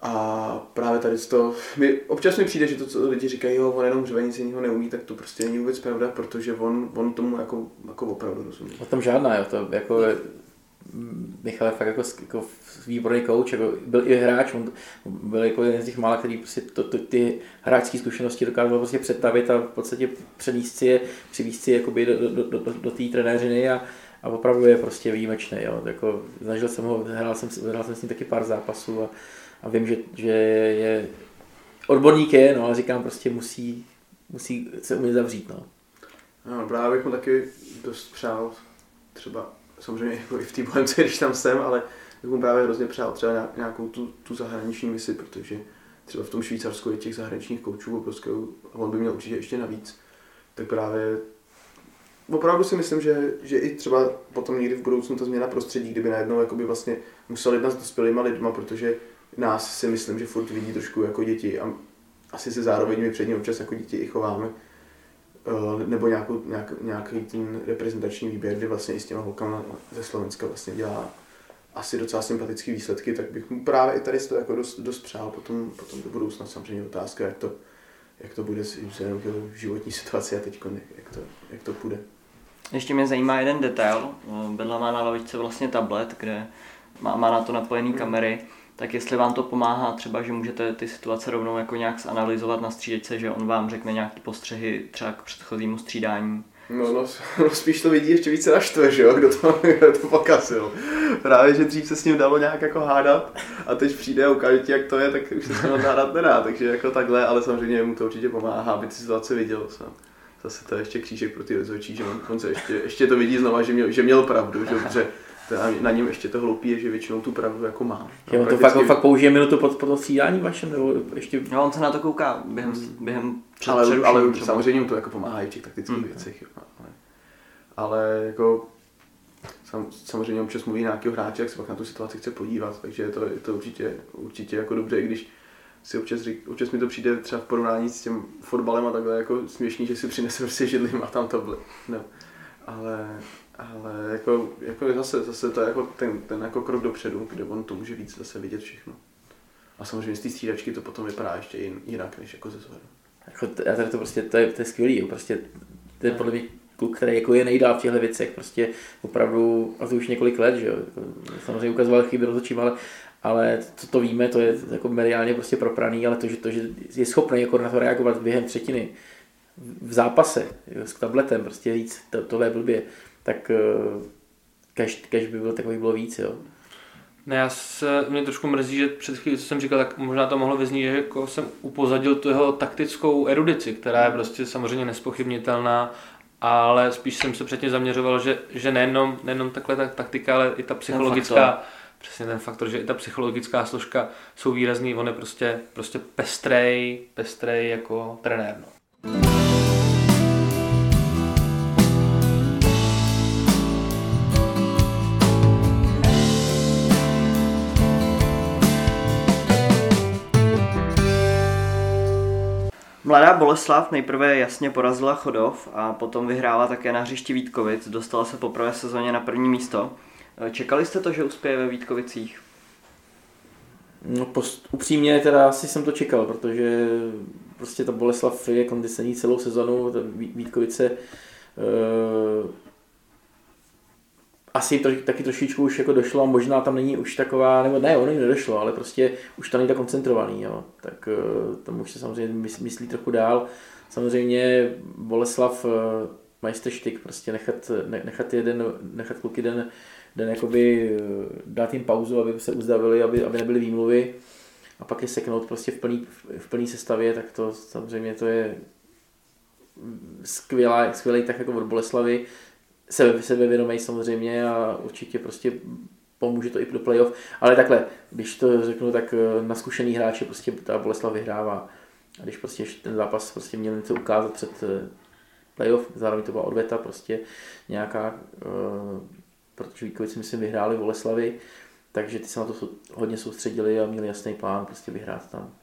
A právě tady to, mi, občas mi přijde, že to, co lidi říkají, jo, on jenom řve, nic jiného neumí, tak to prostě není vůbec pravda, protože on, on tomu jako, jako opravdu rozumí. O tom žádná, jo, to jako mm, Michal je fakt jako, jako výborný kouč, jako byl i hráč, on byl jako jeden z těch mála, který prostě to, to, ty hráčské zkušenosti dokázal prostě představit a v podstatě přenést si je, přivést si je do, do, do, do, do té trenéřiny a, a opravdu je prostě výjimečný. Jo. Jako, zažil jsem ho, hrál jsem, hrál jsem s ním taky pár zápasů a, a vím, že, že je odborník je, no ale říkám prostě musí, musí se umět zavřít. No. No, právě bych mu taky dost přál, třeba samozřejmě jako i v té Bohemce, když tam jsem, ale bych mu právě hrozně přál třeba nějak- nějakou tu, tu zahraniční misi, protože třeba v tom Švýcarsku je těch zahraničních koučů obrovské a on by měl určitě ještě navíc. Tak právě opravdu si myslím, že, že i třeba potom někdy v budoucnu ta změna prostředí, kdyby najednou jakoby vlastně musel jednat s dospělýma lidma, protože nás si myslím, že furt vidí trošku jako děti a asi se zároveň my před ním občas jako děti i chováme, nebo nějakou, nějak, nějaký ten reprezentační výběr, kdy vlastně i s těma holkama ze Slovenska vlastně dělá asi docela sympatické výsledky, tak bych mu právě i tady to jako dost, dost přál potom, potom do budoucna. Samozřejmě otázka, jak to, jak to bude s jeho životní situaci a teď, jak to, jak to půjde. Ještě mě zajímá jeden detail. Bedla má na lavičce vlastně tablet, kde má, má na to napojený kamery. Tak jestli vám to pomáhá třeba, že můžete ty situace rovnou jako nějak zanalizovat na střídečce, že on vám řekne nějaký postřehy třeba k předchozímu střídání. No, no, no, spíš to vidí ještě více naštve, že jo, kdo to, kdo to pokazil. Právě, že dřív se s ním dalo nějak jako hádat a teď přijde a ukáže ti, jak to je, tak už se s ním hádat nedá, takže jako takhle, ale samozřejmě mu to určitě pomáhá, aby ty situace viděl sám. Zase to je ještě křížek pro ty rozhodčí, že on, on se ještě, ještě to vidí znova, že měl, že měl pravdu, že dobře, je na něm ještě to hloupý je, že většinou tu pravdu jako má. Že on to fakt, fakt použije minutu po, po to střídání vašem, nebo ještě... Jo, on se na to kouká během, během před ale, ale třeba. samozřejmě mu to jako pomáhá i v těch taktických Hmm. věcech. Jo, ale, ale jako sam, samozřejmě občas mluví nějakého hráče, jak se pak na tu situaci chce podívat, takže je to, je to určitě, určitě jako dobře, i když si občas, řík, občas mi to přijde třeba v porovnání s tím fotbalem a takhle jako směšný, že si přinese prostě židli a tam to bylo. No. Ale, ale jako, jako zase, zase to je jako ten, ten jako krok dopředu, kde on to může víc zase vidět všechno. A samozřejmě z té střídačky to potom vypadá ještě jin, jinak, než jako ze zhledu. Jako, já tady to prostě, to je, to je skvělý, prostě to je podle mě kluk, který jako je nejdál v těchto věcech, prostě opravdu, a to už několik let, že jo, jako, samozřejmě ukazoval chyby rozhodčím, ale, ale to, to víme, to je jako mediálně prostě propraný, ale to, že, to, že je schopný jako na to reagovat během třetiny v zápase jo, s tabletem, prostě říct, to, tohle je blbě, tak eh, cash, cash by byl takový bylo víc, jo. Ne, já se, mě trošku mrzí, že před chvílí, co jsem říkal, tak možná to mohlo vyznít, že jako jsem upozadil tu jeho taktickou erudici, která je prostě samozřejmě nespochybnitelná, ale spíš jsem se předtím zaměřoval, že, že nejenom, nejenom takhle ta taktika, ale i ta psychologická, přesně ten faktor, že i ta psychologická složka jsou výrazný, on je prostě, prostě pestrej, pestrej jako trenér. No. Mladá Boleslav nejprve jasně porazila Chodov a potom vyhrála také na hřišti Vítkovic. Dostala se po prvé sezóně na první místo. Čekali jste to, že uspěje ve Vítkovicích? No post, upřímně teda asi jsem to čekal, protože prostě ta Boleslav je kondicionní celou sezonu, ta Ví- Vítkovice uh, asi to, taky trošičku už jako došlo možná tam není už taková, nebo ne, ono jim nedošlo, ale prostě už to není tak koncentrovaný, jo. tak uh, tam už se samozřejmě mys, myslí trochu dál. Samozřejmě Boleslav uh, majstrštyk, prostě nechat, ne, nechat jeden, nechat kluky den, den jakoby eh, dát jim pauzu, aby se uzdravili, aby, aby nebyly výmluvy a pak je seknout prostě v plný, v plný sestavě, tak to samozřejmě to je skvělá, skvělý tak jako od Boleslavy, sebe, sebevědomý samozřejmě a určitě prostě pomůže to i do playoff, ale takhle, když to řeknu, tak eh, na zkušený hráče prostě ta Boleslav vyhrává a když prostě ten zápas prostě měl něco ukázat před eh, playoff, zároveň to byla odveta prostě nějaká, eh, protože Vítkovice myslím vyhráli Boleslavy, takže ty se na to hodně soustředili a měli jasný plán prostě vyhrát tam.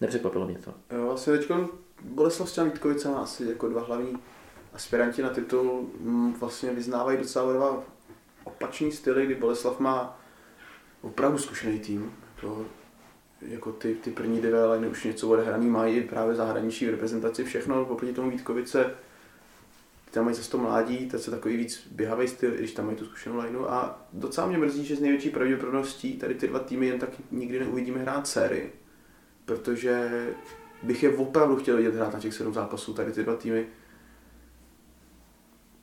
nepřekvapilo mě to. Jo, asi teď Boleslav s Vítkovice má asi jako dva hlavní aspiranti na titul mm, vlastně vyznávají docela dva opačný styly, kdy Boleslav má opravdu zkušený tým. To, jako ty, ty první dvě line už něco odehraný mají právě zahraniční reprezentaci, všechno, oproti tomu Vítkovice tam mají zase to mládí, to je takový víc běhavý styl, když tam mají tu zkušenou lineu a docela mě mrzí, že z největší pravděpodobností tady ty dva týmy jen tak nikdy neuvidíme hrát sérii, protože bych je opravdu chtěl vidět hrát na těch sedm zápasů, tady ty dva týmy.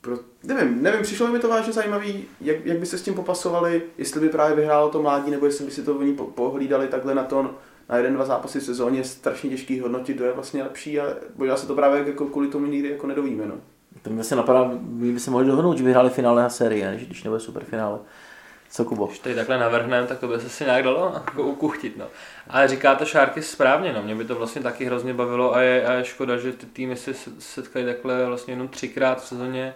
Pro, nevím, nevím, přišlo mi to vážně zajímavý, jak, jak by se s tím popasovali, jestli by právě vyhrálo to mládí, nebo jestli by si to oni pohlídali takhle na to, na jeden, dva zápasy v sezóně, je strašně těžký hodnotit, kdo je vlastně lepší a možná se to právě jako kvůli tomu nikdy jako nedovíme. No. To mi se napadá, my by se mohli dohodnout, že vyhráli finále na sérii, ne? když nebude superfinále. Co Kubo? Když tady takhle navrhneme, tak to by se si nějak dalo jako ukuchtit. No. Ale říká to Šárky správně, no. mě by to vlastně taky hrozně bavilo a je, a je škoda, že ty týmy se setkají takhle vlastně jenom třikrát v sezóně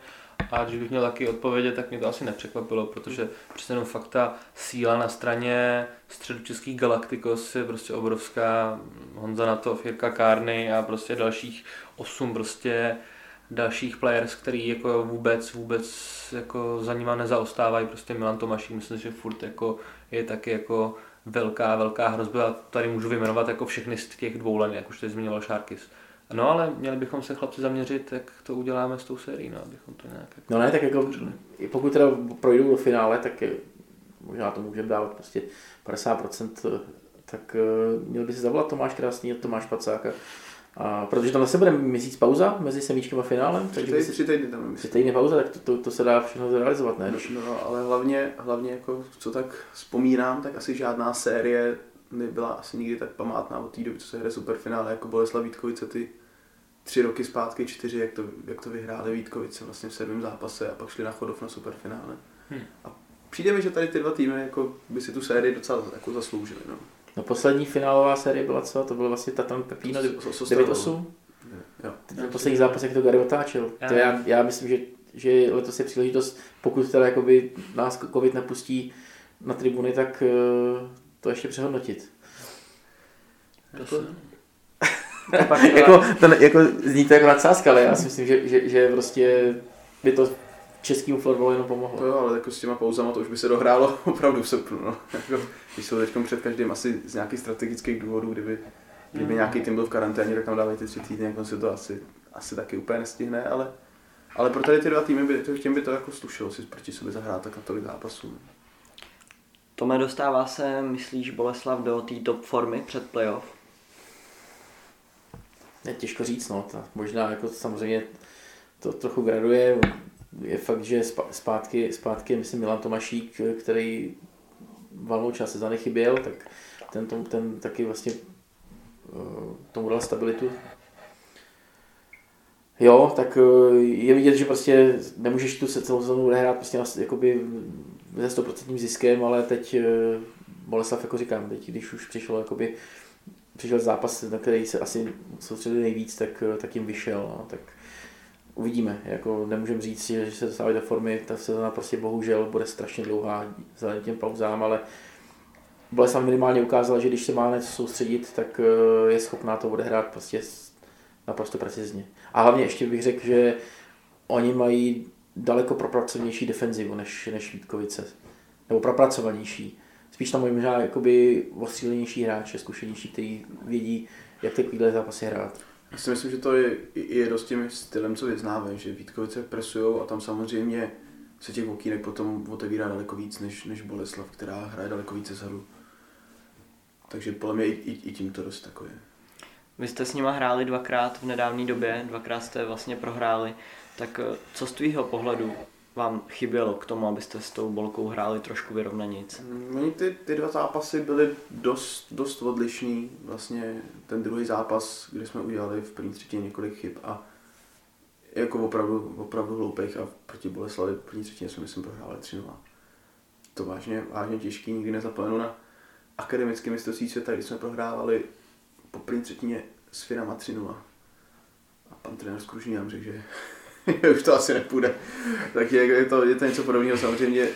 a když bych měl taky odpovědět, tak mě to asi nepřekvapilo, protože přece jenom fakt ta síla na straně středu českých Galaktikos je prostě obrovská. Honza na to, Firka Kárny a prostě dalších osm prostě dalších players, který jako vůbec, vůbec jako za nima nezaostávají, prostě Milan Tomašík, myslím, že furt jako je taky jako velká, velká hrozba a tady můžu vyjmenovat jako všechny z těch dvou len, jak už tady zmiňoval Sharkis. No ale měli bychom se chlapci zaměřit, jak to uděláme s tou sérií, no, abychom to nějak... Jako no ne, tak jako pokud teda projdou do finále, tak je, možná to můžeme dávat prostě 50%, tak uh, měl by se zavolat Tomáš Krásný a Tomáš Pacáka a protože tam zase bude měsíc pauza mezi semíčkem a finálem. Takže tři, tři týdny tam Tři týdny pauza, tak to, to, to, se dá všechno zrealizovat, ne? No, no, ale hlavně, hlavně jako, co tak vzpomínám, tak asi žádná série nebyla asi nikdy tak památná od té doby, co se hraje superfinále, jako Boleslav Vítkovice ty tři roky zpátky, čtyři, jak to, jak to vyhráli Vítkovice vlastně v sedmém zápase a pak šli na Chodov na superfinále. Hmm. A přijde mi, že tady ty dva týmy jako by si tu sérii docela jako zasloužili. No. No poslední finálová série byla co? To bylo vlastně Tatan Pepino 9-8? Ten poslední zápas, jak to Gary otáčel. To já, já myslím, že, že letos je příležitost, pokud teda jakoby nás covid nepustí na tribuny, tak uh, to ještě přehodnotit. Jako, jako, to, jako, zní to jako nadsázka, ale já si myslím, že, že, že prostě by to českým florbalu jenom pomohlo. To jo, ale jako s těma pauzama to už by se dohrálo opravdu v srpnu. No. Jako, když jsou teď před každým asi z nějakých strategických důvodů, kdyby, kdyby mm. nějaký tým byl v karanténě, tak tam dávají ty tři týdny, jako se to asi, asi taky úplně nestihne, ale, ale pro tady ty dva týmy by, těm by to jako slušilo si proti sobě zahrát tak na tolik zápasů. Tome, dostává se, myslíš, Boleslav do té top formy před playoff? Je těžko říct, no. To možná jako samozřejmě to trochu graduje je fakt, že zpátky, zpátky myslím, Milan Tomašík, který valnou část sezóny chyběl, tak ten, ten, ten taky vlastně uh, tomu dal stabilitu. Jo, tak uh, je vidět, že prostě nemůžeš tu celou sezónu hrát prostě jakoby se 100% ziskem, ale teď uh, Boleslav, jako říkám, teď když už přišel jakoby přišel zápas, na který se asi soustředili nejvíc, tak, tak jim vyšel. No, tak uvidíme. Jako nemůžeme říct, že se dostávají do formy, ta sezóna prostě bohužel bude strašně dlouhá vzhledem těm pauzám, ale Boleslav minimálně ukázala, že když se má něco soustředit, tak eh, je schopná to odehrát prostě naprosto precizně. A hlavně ještě bych řekl, že oni mají daleko propracovanější defenzivu než, než Vítkovice. Nebo propracovanější. Spíš tam mají možná jakoby ostřílenější hráče, zkušenější, kteří vědí, jak takovýhle zápasy hrát. Já si myslím, že to je, je dost tím stylem, co vyznávají, že Vítkovice presují a tam samozřejmě se těch okýnek potom otevírá daleko víc než, než Boleslav, která hraje daleko více zadu. Takže podle mě i, i, i tím to dost takové. Vy jste s nima hráli dvakrát v nedávné době, dvakrát jste vlastně prohráli. Tak eh, co z tvýho pohledu vám chybělo k tomu, abyste s tou bolkou hráli trošku vyrovnanic? Mm, ty, ty dva zápasy byly dost, dost odlišný. Vlastně ten druhý zápas, kde jsme udělali v první třetině několik chyb a jako opravdu, opravdu hloupých a proti Boleslavi v první třetině jsme myslím prohráli 3 -0. To vážně, vážně těžký, nikdy nezapomenu na akademické mistrovství světa, kdy jsme prohrávali po první třetině s Finama 3 -0. A pan trenér Skružný nám řekl, že už to asi nepůjde. Tak je, to, je to něco podobného. Samozřejmě,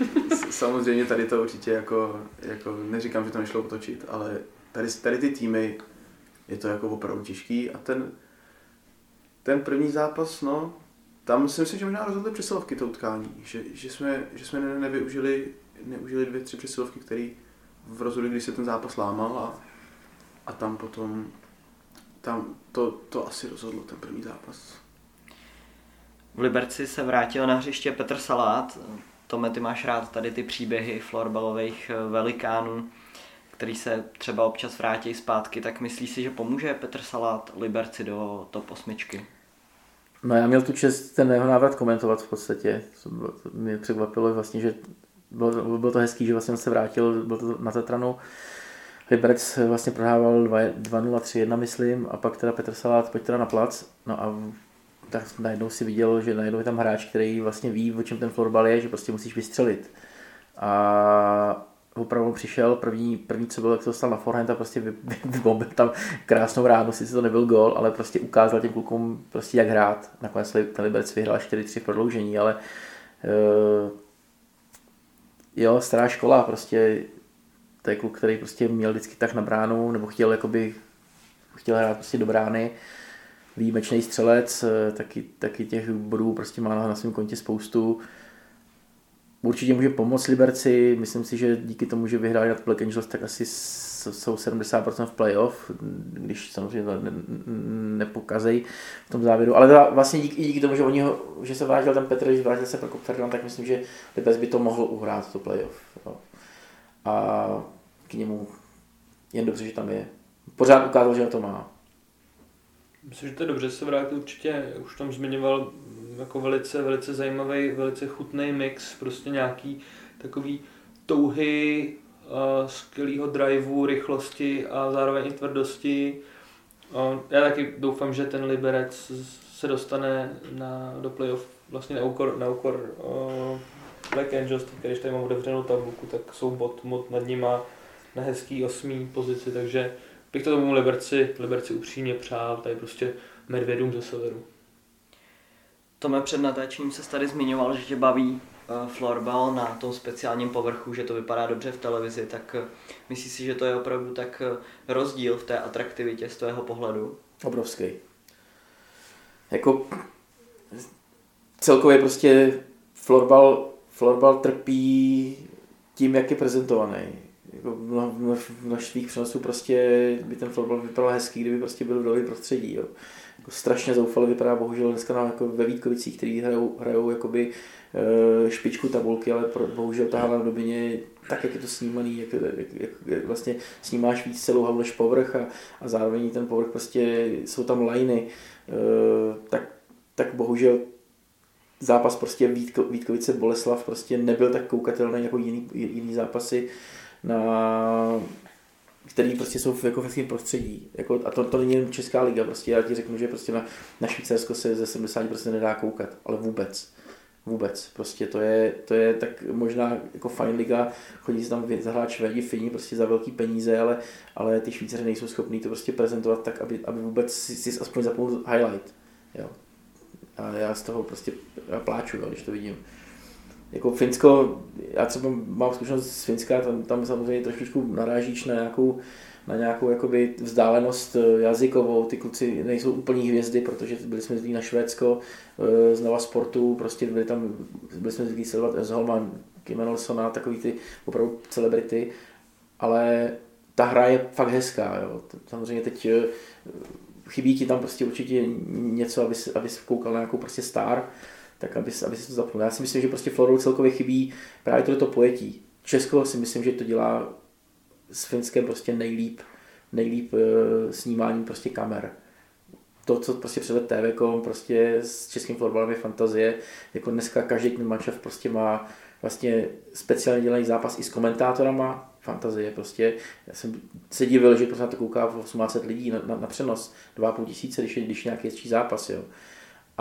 samozřejmě tady to určitě jako, jako, neříkám, že to nešlo otočit, ale tady, tady ty týmy, je to jako opravdu těžký a ten, ten první zápas, no, tam si myslím, že možná rozhodli přesilovky to utkání, že, že jsme, že jsme ne, nevyužili, neužili dvě, tři přesilovky, které v rozhodli, když se ten zápas lámal a, a tam potom tam to, to asi rozhodlo ten první zápas. V Liberci se vrátil na hřiště Petr Salát. Tome, ty máš rád tady ty příběhy florbalových velikánů, který se třeba občas vrátí zpátky, tak myslíš si, že pomůže Petr Salát Liberci do top osmičky? No já měl tu čest ten jeho návrat komentovat v podstatě. Mě překvapilo vlastně, že bylo, bylo to hezký, že vlastně se vrátil, byl to na Tatranu. Liberec vlastně prohrával 2-0-3-1, myslím, a pak teda Petr Salát pojď teda na plac. No a tak najednou si viděl, že najednou je tam hráč, který vlastně ví, o čem ten florbal je, že prostě musíš vystřelit. A opravdu přišel, první, první co bylo, jak to dostal na forehand a prostě vybombil tam krásnou ránu, sice to nebyl gol, ale prostě ukázal těm klukům prostě jak hrát. Nakonec ten Liberec vyhrál 4-3 v prodloužení, ale uh, jo, stará škola, prostě to je kluk, který prostě měl vždycky tak na bránu, nebo chtěl jakoby, chtěl hrát prostě do brány, výjimečný střelec, eh, taky, taky těch bodů prostě má na svém kontě spoustu. Určitě může pomoct Liberci, myslím si, že díky tomu, že vyhráli nad Black Angels, tak asi jsou 70% v playoff, když samozřejmě to ne, nepokazej v tom závěru. Ale vlastně díky, díky tomu, že, oni ho, že se vrátil ten Petr, že vrátil se pro Ferdinand, tak myslím, že Liberec by to mohl uhrát, to playoff. Jo. A k němu jen dobře, že tam je. Pořád ukázal, že to má. Myslím, že to je dobře, se vrátil určitě, už tam zmiňoval jako velice, velice zajímavý, velice chutný mix, prostě nějaký takový touhy, uh, skvělého driveu, rychlosti a zároveň i tvrdosti. Uh, já taky doufám, že ten Liberec se dostane na, do playoff vlastně na úkor, na úkor uh, Black Angels, když tady mám otevřenou tabulku, tak jsou bot mod nad nima na hezký osmý pozici, takže bych to tomu Liberci, Liberci upřímně přál, tady prostě medvědům ze severu. Tome před natáčením se tady zmiňoval, že tě baví uh, florbal na tom speciálním povrchu, že to vypadá dobře v televizi, tak uh, myslíš si, že to je opravdu tak uh, rozdíl v té atraktivitě z tvého pohledu? Obrovský. Jako celkově prostě florbal, florbal trpí tím, jak je prezentovaný jako v množství přenosů prostě by ten fotbal vypadal hezký, kdyby prostě byl v dobrém prostředí. Jo. Jako strašně zoufale vypadá bohužel dneska na, jako ve Vítkovicích, který hrajou, hrajou jakoby, e, špičku tabulky, ale pro, bohužel ta hala na dobině tak, jak je to snímaný, jak, jak, jak, jak vlastně snímáš víc celou halu než povrch a, a zároveň ten povrch prostě jsou tam lajny, e, tak, tak bohužel zápas prostě Vítko, Vítkovice Boleslav prostě nebyl tak koukatelný jako jiný, jiný zápasy na který prostě jsou v, jako v prostředí. Jako, a to, to není jen Česká liga, prostě já ti řeknu, že prostě na, na Švýcarsko se ze 70% nedá koukat, ale vůbec. Vůbec. Prostě to je, to je tak možná jako fajn liga, chodí se tam zahrát Švédi, Fini prostě za velký peníze, ale, ale ty Švýcaři nejsou schopní to prostě prezentovat tak, aby, aby vůbec si, si aspoň zapnul highlight. Jo. A já z toho prostě pláču, jo, když to vidím jako Finsko, já třeba mám zkušenost z Finska, tam, tam samozřejmě trošičku narážíš na nějakou, na nějakou jakoby vzdálenost eh, jazykovou, ty kluci nejsou úplní hvězdy, protože byli jsme zvyklí na Švédsko, eh, z Nova Sportu, prostě byli tam, byli jsme zvyklí sledovat Zholman, Kim Nelsona, takový ty opravdu celebrity, ale ta hra je fakt hezká, jo. Samozřejmě teď eh, chybí ti tam prostě určitě něco, aby, aby koukal na nějakou prostě star, tak aby, aby se to zapnul. Já si myslím, že prostě Florou celkově chybí právě tohleto pojetí. Česko si myslím, že to dělá s Finskem prostě nejlíp, nejlíp e, snímání prostě kamer. To, co prostě převed TV, prostě s českým florbalem je fantazie. Jako dneska každý ten manšaft prostě má vlastně speciálně dělaný zápas i s komentátorama, fantazie prostě. Já jsem se divil, že prostě na to kouká 18 lidí na, na, na přenos, 2,5 tisíce, když když nějaký jezdčí zápas, jo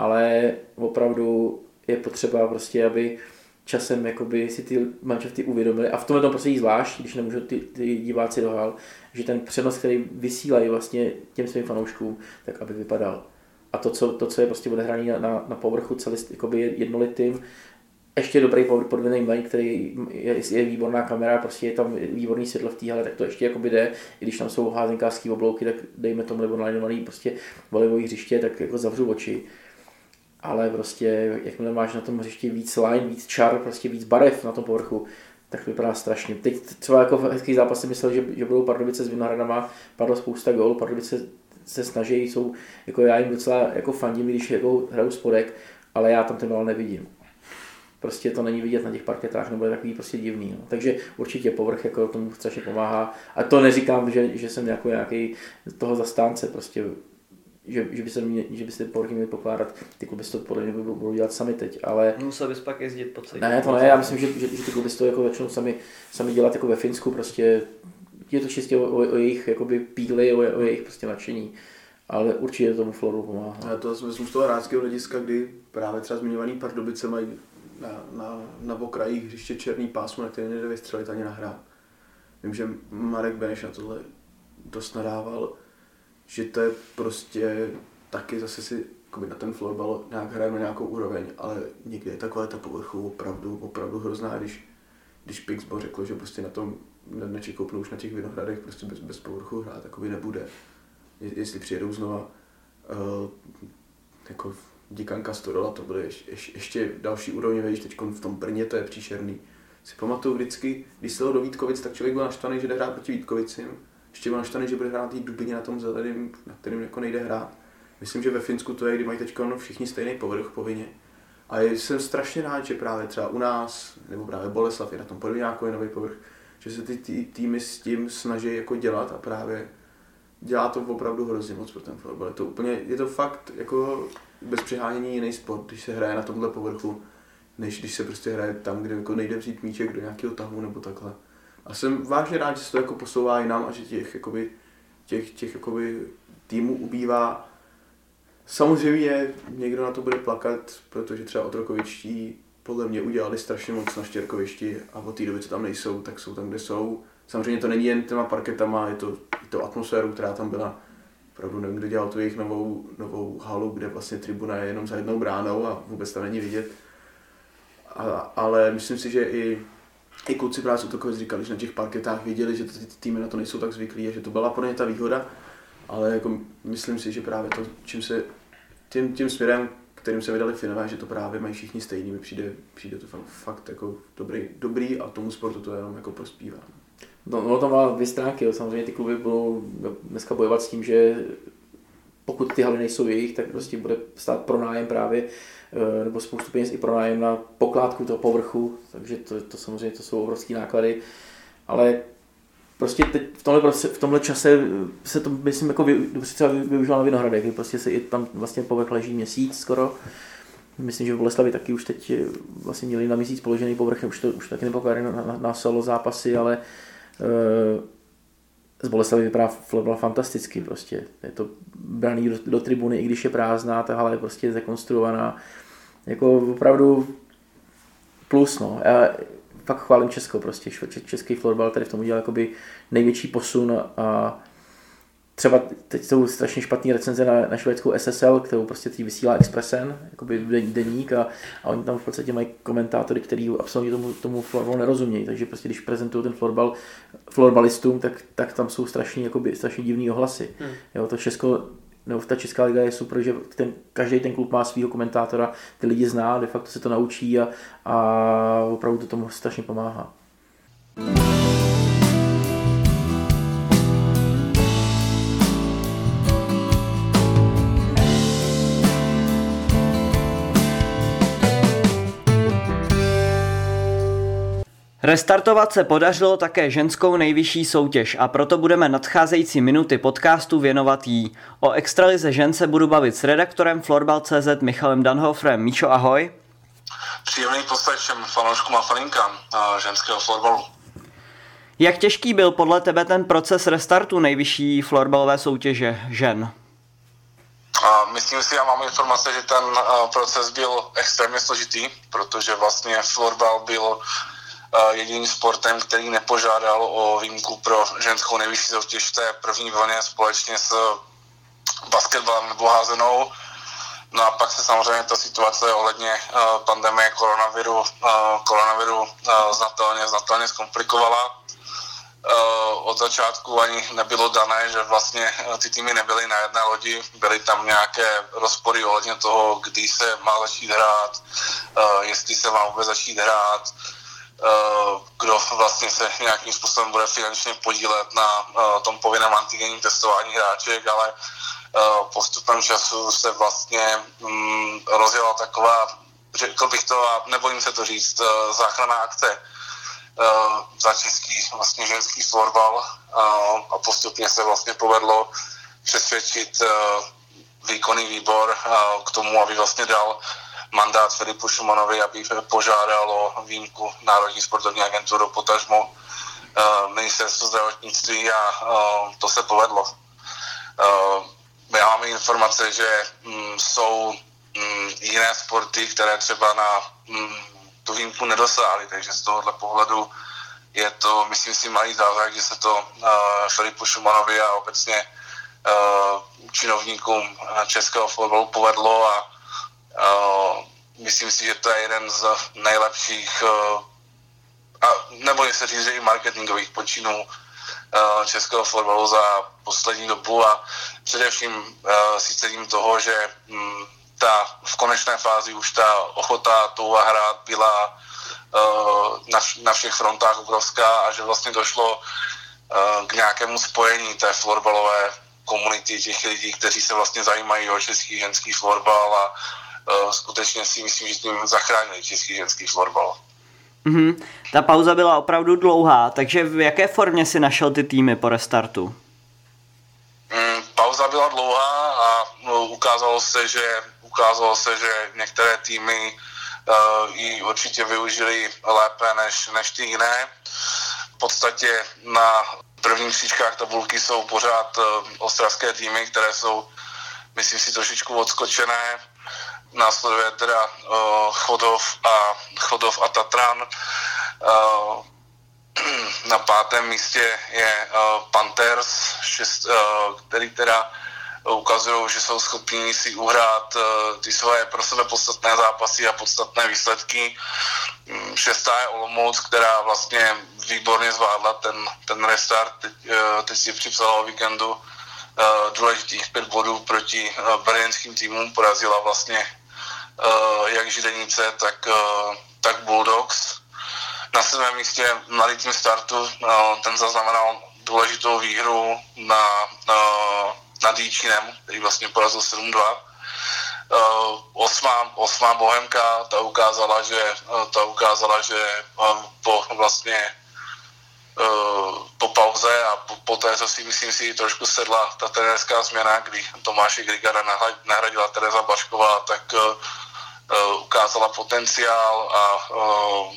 ale opravdu je potřeba prostě, aby časem jakoby si ty manšafty uvědomili a v tomhle tom prostě zvlášť, když nemůžou ty, ty diváci dohal, že ten přenos, který vysílají vlastně těm svým fanouškům, tak aby vypadal. A to, co, to, co je prostě odehrané na, na, na povrchu celý jakoby jednolitým, ještě dobrý podvěrný mlejn, který je, je, výborná kamera, prostě je tam výborný světlo v téhle, tak to ještě jako jde, i když tam jsou házenkářské oblouky, tak dejme tomu nebo nalinovaný prostě volejový hřiště, tak jako zavřu oči. Ale prostě, jakmile máš na tom hřišti víc line, víc čar, prostě víc barev na tom povrchu, tak vypadá strašně. Teď třeba jako v hezký zápas si myslel, že, že budou Pardubice s Vinohradama, padlo spousta gól, Pardubice se snaží, jsou, jako já jim docela jako fandím, když jako hraju spodek, ale já tam ten gól nevidím prostě to není vidět na těch parketách, nebo je takový prostě divný. No. Takže určitě povrch jako tomu strašně pomáhá. A to neříkám, že, že jsem jako nějaký toho zastánce, prostě že, že, by se mě, že by se ty povrchy měly pokládat, ty kluby to podle mě budou dělat sami teď, ale... Musel bys pak jezdit po celý. Ne, to ne, já myslím, že, že, že ty kluby to jako začnou sami, sami dělat jako ve Finsku, prostě je to čistě o, o, o jejich jakoby píly, o, o jejich prostě nadšení ale určitě tomu floru pomáhá. Já to vezmu z toho hráčského hlediska, kdy právě třeba zmiňovaný Pardubice mají na, na, na okrajích hřiště černý pásmo, na který nejde vystřelit ani nahrát. Vím, že Marek Beneš na tohle dost nadával, že to je prostě taky zase si na ten florbal nějak hrajeme na nějakou úroveň, ale někdy je ta kvalita povrchu opravdu, opravdu hrozná, když, když Pixbo řekl, že prostě na tom nečí koupnu už na těch vinohradech prostě bez, bez povrchu hrát, takový nebude. Jestli přijedou znova uh, jako Dikanka Storola, to bude ještě, ještě, ještě další úrovně, víš, teď v tom Brně to je příšerný. Si pamatuju vždycky, když se do Vítkovic, tak člověk byl naštvaný, že jde hrát proti Vítkovicím. Ještě byl naštvaný, že bude hrát tý Dubině na tom zeleném, na kterým jako nejde hrát. Myslím, že ve Finsku to je, kdy mají teď všichni stejný povrch povinně. A jsem strašně rád, že právě třeba u nás, nebo právě Boleslav je na tom podobně jako je nový povrch, že se ty tý, týmy s tím snaží jako dělat a právě dělá to opravdu hrozně moc pro ten fotbal. Je to úplně, je to fakt jako bez přehánění jiný sport, když se hraje na tomhle povrchu, než když se prostě hraje tam, kde jako nejde vzít míček do nějakého tahu nebo takhle. A jsem vážně rád, že se to jako posouvá i nám a že těch, jakoby, těch, těch jakoby, týmů ubývá. Samozřejmě někdo na to bude plakat, protože třeba otrokovičtí podle mě udělali strašně moc na Štěrkovišti a od té doby, co tam nejsou, tak jsou tam, kde jsou. Samozřejmě to není jen těma parketama, je to, je to atmosféru, která tam byla opravdu nevím, kdo dělal tu jejich novou, novou halu, kde vlastně tribuna je jenom za jednou bránou a vůbec tam není vidět. A, ale myslím si, že i, i kluci právě Sotokovic říkali, že na těch parketách viděli, že ty týmy na to nejsou tak zvyklí a že to byla pro ně ta výhoda. Ale jako myslím si, že právě to, čím se, tím, tím směrem, kterým se vydali Finové, že to právě mají všichni stejný, mi přijde, přijde to fakt, jako dobrý, dobrý a tomu sportu to jenom jako prospívá. No, no to má dvě stránky, jo. samozřejmě ty kluby budou dneska bojovat s tím, že pokud ty haly nejsou jejich, tak prostě bude stát pronájem právě, nebo spoustu peněz i pronájem na pokládku toho povrchu, takže to, to samozřejmě to jsou obrovské náklady, ale prostě teď v tomhle, v tomhle čase se to, myslím, jako vy, třeba využívá na Vinohradech, kdy prostě se i tam vlastně povrch leží měsíc skoro, Myslím, že v Boleslavi taky už teď vlastně měli na měsíc položený povrch, už to už taky nepokládají na, na, na, solo zápasy, ale Eh, z Boleslavy vypadá florbal fantasticky prostě. Je to braný do, do tribuny, i když je prázdná, ta hala je prostě zrekonstruovaná. Jako opravdu plus, no. Já fakt chválím Česko prostě. Český florbal tady v tom udělal jakoby největší posun a třeba teď jsou strašně špatné recenze na, na švédskou SSL, kterou prostě teď vysílá Expressen, jakoby deník a, a oni tam v podstatě mají komentátory, kteří absolutně tomu, tomu florbalu nerozumějí, takže prostě když prezentují ten florbal florbalistům, tak, tak tam jsou strašně, jakoby, strašně divný ohlasy. Hmm. Jo, to Česko nebo ta Česká liga je super, že ten, každý ten klub má svého komentátora, ty lidi zná, de facto se to naučí a, a opravdu to tomu strašně pomáhá. Restartovat se podařilo také ženskou nejvyšší soutěž a proto budeme nadcházející minuty podcastu věnovat jí. O extralize žen se budu bavit s redaktorem Florbal.cz Michalem Danhofrem. Míšo, ahoj. Příjemný poslech všem fanouškům a faninkám ženského florbalu. Jak těžký byl podle tebe ten proces restartu nejvyšší florbalové soutěže žen? Myslím si, já mám informace, že ten proces byl extrémně složitý, protože vlastně florbal byl jediným sportem, který nepožádal o výjimku pro ženskou nejvyšší soutěž v té první vlně společně s basketbalem nebo házenou. No a pak se samozřejmě ta situace ohledně uh, pandemie koronaviru, uh, koronaviru znatelně, znatelně zkomplikovala. Od začátku ani nebylo dané, že vlastně ty týmy nebyly na jedné lodi, byly tam nějaké rozpory ohledně toho, kdy se má začít hrát, jestli se má vůbec začít hrát, kdo vlastně se nějakým způsobem bude finančně podílet na uh, tom povinném antigenním testování hráček, ale uh, postupem času se vlastně um, rozjela taková, řekl bych to, a nebojím se to říct, záchranná akce za český vlastně ženský florbal a postupně se vlastně povedlo přesvědčit výkonný výbor k tomu, aby vlastně dal mandát Filipu Šumanovi, aby požádal o výjimku Národní sportovní agenturu, potažmo uh, ministerstvo zdravotnictví a uh, to se povedlo. My máme informace, že um, jsou um, jiné sporty, které třeba na um, tu výjimku nedosáhly, takže z tohohle pohledu je to, myslím si, malý zázrak, že se to Filipu Šumanovi a obecně činovníkům českého fotbalu povedlo a myslím si, že to je jeden z nejlepších uh, a nebo se říct, že i marketingových počinů uh, českého fotbalu za poslední dobu a především si cením toho, že um, ta v konečné fázi už ta ochota touha hrát byla na, na všech frontách obrovská a že vlastně došlo k nějakému spojení té florbalové komunity těch lidí, kteří se vlastně zajímají o český ženský florbal a skutečně si myslím, že tím zachránili český ženský florbal. Mm-hmm. Ta pauza byla opravdu dlouhá, takže v jaké formě si našel ty týmy po restartu? Mm, pauza byla dlouhá a no, ukázalo se, že ukázalo se, že některé týmy uh, ji určitě využili lépe než, než ty jiné. V podstatě na prvních příčkách tabulky jsou pořád uh, ostravské týmy, které jsou, myslím si, trošičku odskočené. Následuje teda uh, Chodov, a, Chodov a Tatran. Uh, na pátém místě je uh, Panthers, šest, uh, který teda ukazují, že jsou schopní si uhrát uh, ty své pro sebe podstatné zápasy a podstatné výsledky. Um, šestá je Olomouc, která vlastně výborně zvládla ten, ten restart. Teď, uh, teď si připsala o víkendu důležitých pět bodů proti brněnským týmům. Porazila vlastně jak Židenice, tak, uh, tak Bulldogs. Na svém místě na tým startu uh, ten zaznamenal důležitou výhru na, nad Jíčinem, který vlastně porazil 7-2. Uh, osmá, osmá Bohemka, ta ukázala, že, ta ukázala, že po vlastně po pauze a po, po té, co si myslím si trošku sedla ta trenérská změna, kdy Tomáše Grigara nahradila Tereza Bašková, tak uh, ukázala potenciál a uh,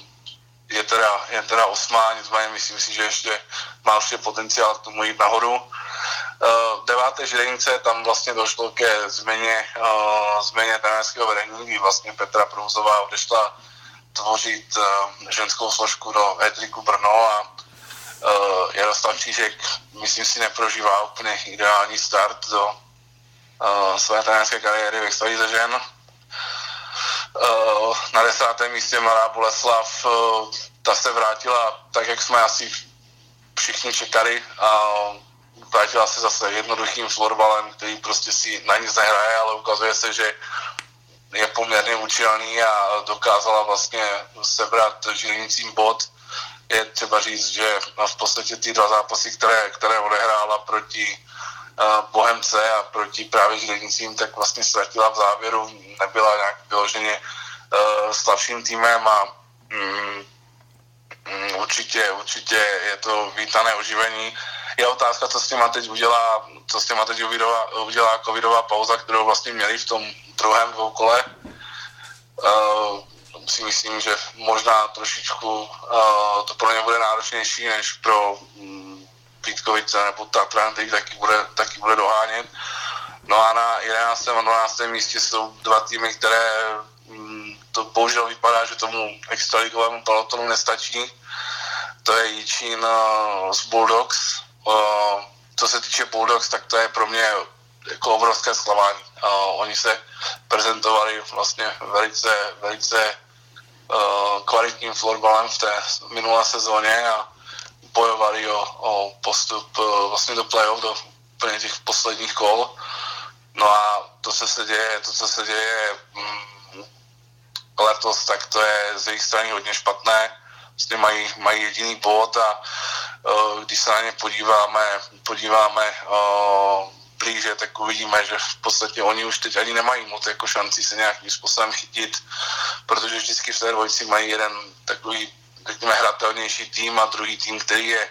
je teda, je teda osmá, nicméně myslím si, že ještě má určitě potenciál k tomu jít nahoru. Uh, deváté želenice, tam vlastně došlo ke změně, změně trenérského vedení, kdy vlastně Petra Prouzová odešla tvořit ženskou složku do Etriku Brno a Jaroslav Čížek, myslím si, neprožívá úplně ideální start do své trenérské kariéry ve extralize žen. Uh, na desátém místě Mladá Boleslav, uh, ta se vrátila tak, jak jsme asi všichni čekali a vrátila se zase jednoduchým florbalem, který prostě si na nic nehraje, ale ukazuje se, že je poměrně účelný a dokázala vlastně sebrat žilinicím bod. Je třeba říct, že v podstatě ty dva zápasy, které, které odehrála proti Bohemce a proti právě žilinicím, tak vlastně ztratila v závěru, nebyla nějak vyloženě uh, slabším týmem a um, um, určitě, určitě je to vítané oživení je otázka, co s těma teď udělá, co s těma teď udělá, udělá covidová pauza, kterou vlastně měli v tom druhém dvoukole. Uh, si myslím, že možná trošičku uh, to pro ně bude náročnější než pro um, Vítkovice nebo Tatran, který taky bude, taky bude dohánět. No a na 11. a 12. místě jsou dva týmy, které um, to bohužel vypadá, že tomu extraligovému pelotonu nestačí. To je Jičín uh, z Bulldogs, co se týče Bulldogs, tak to je pro mě jako obrovské zklamání. Uh, oni se prezentovali vlastně velice, velice kvalitním florbalem v té minulé sezóně a bojovali o, o postup vlastně do playoff, do úplně těch posledních kol. No a to, co se děje, to, co se děje mm, letos, tak to je z jejich strany hodně špatné. Vlastně mají, mají jediný bod a když se na ně podíváme, podíváme blíže, tak uvidíme, že v podstatě oni už teď ani nemají moc jako šanci se nějakým způsobem chytit, protože vždycky v té dvojici mají jeden takový, řekněme, hratelnější tým a druhý tým, který je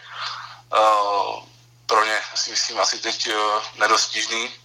uh, pro ně si myslím asi teď uh, nedostižný.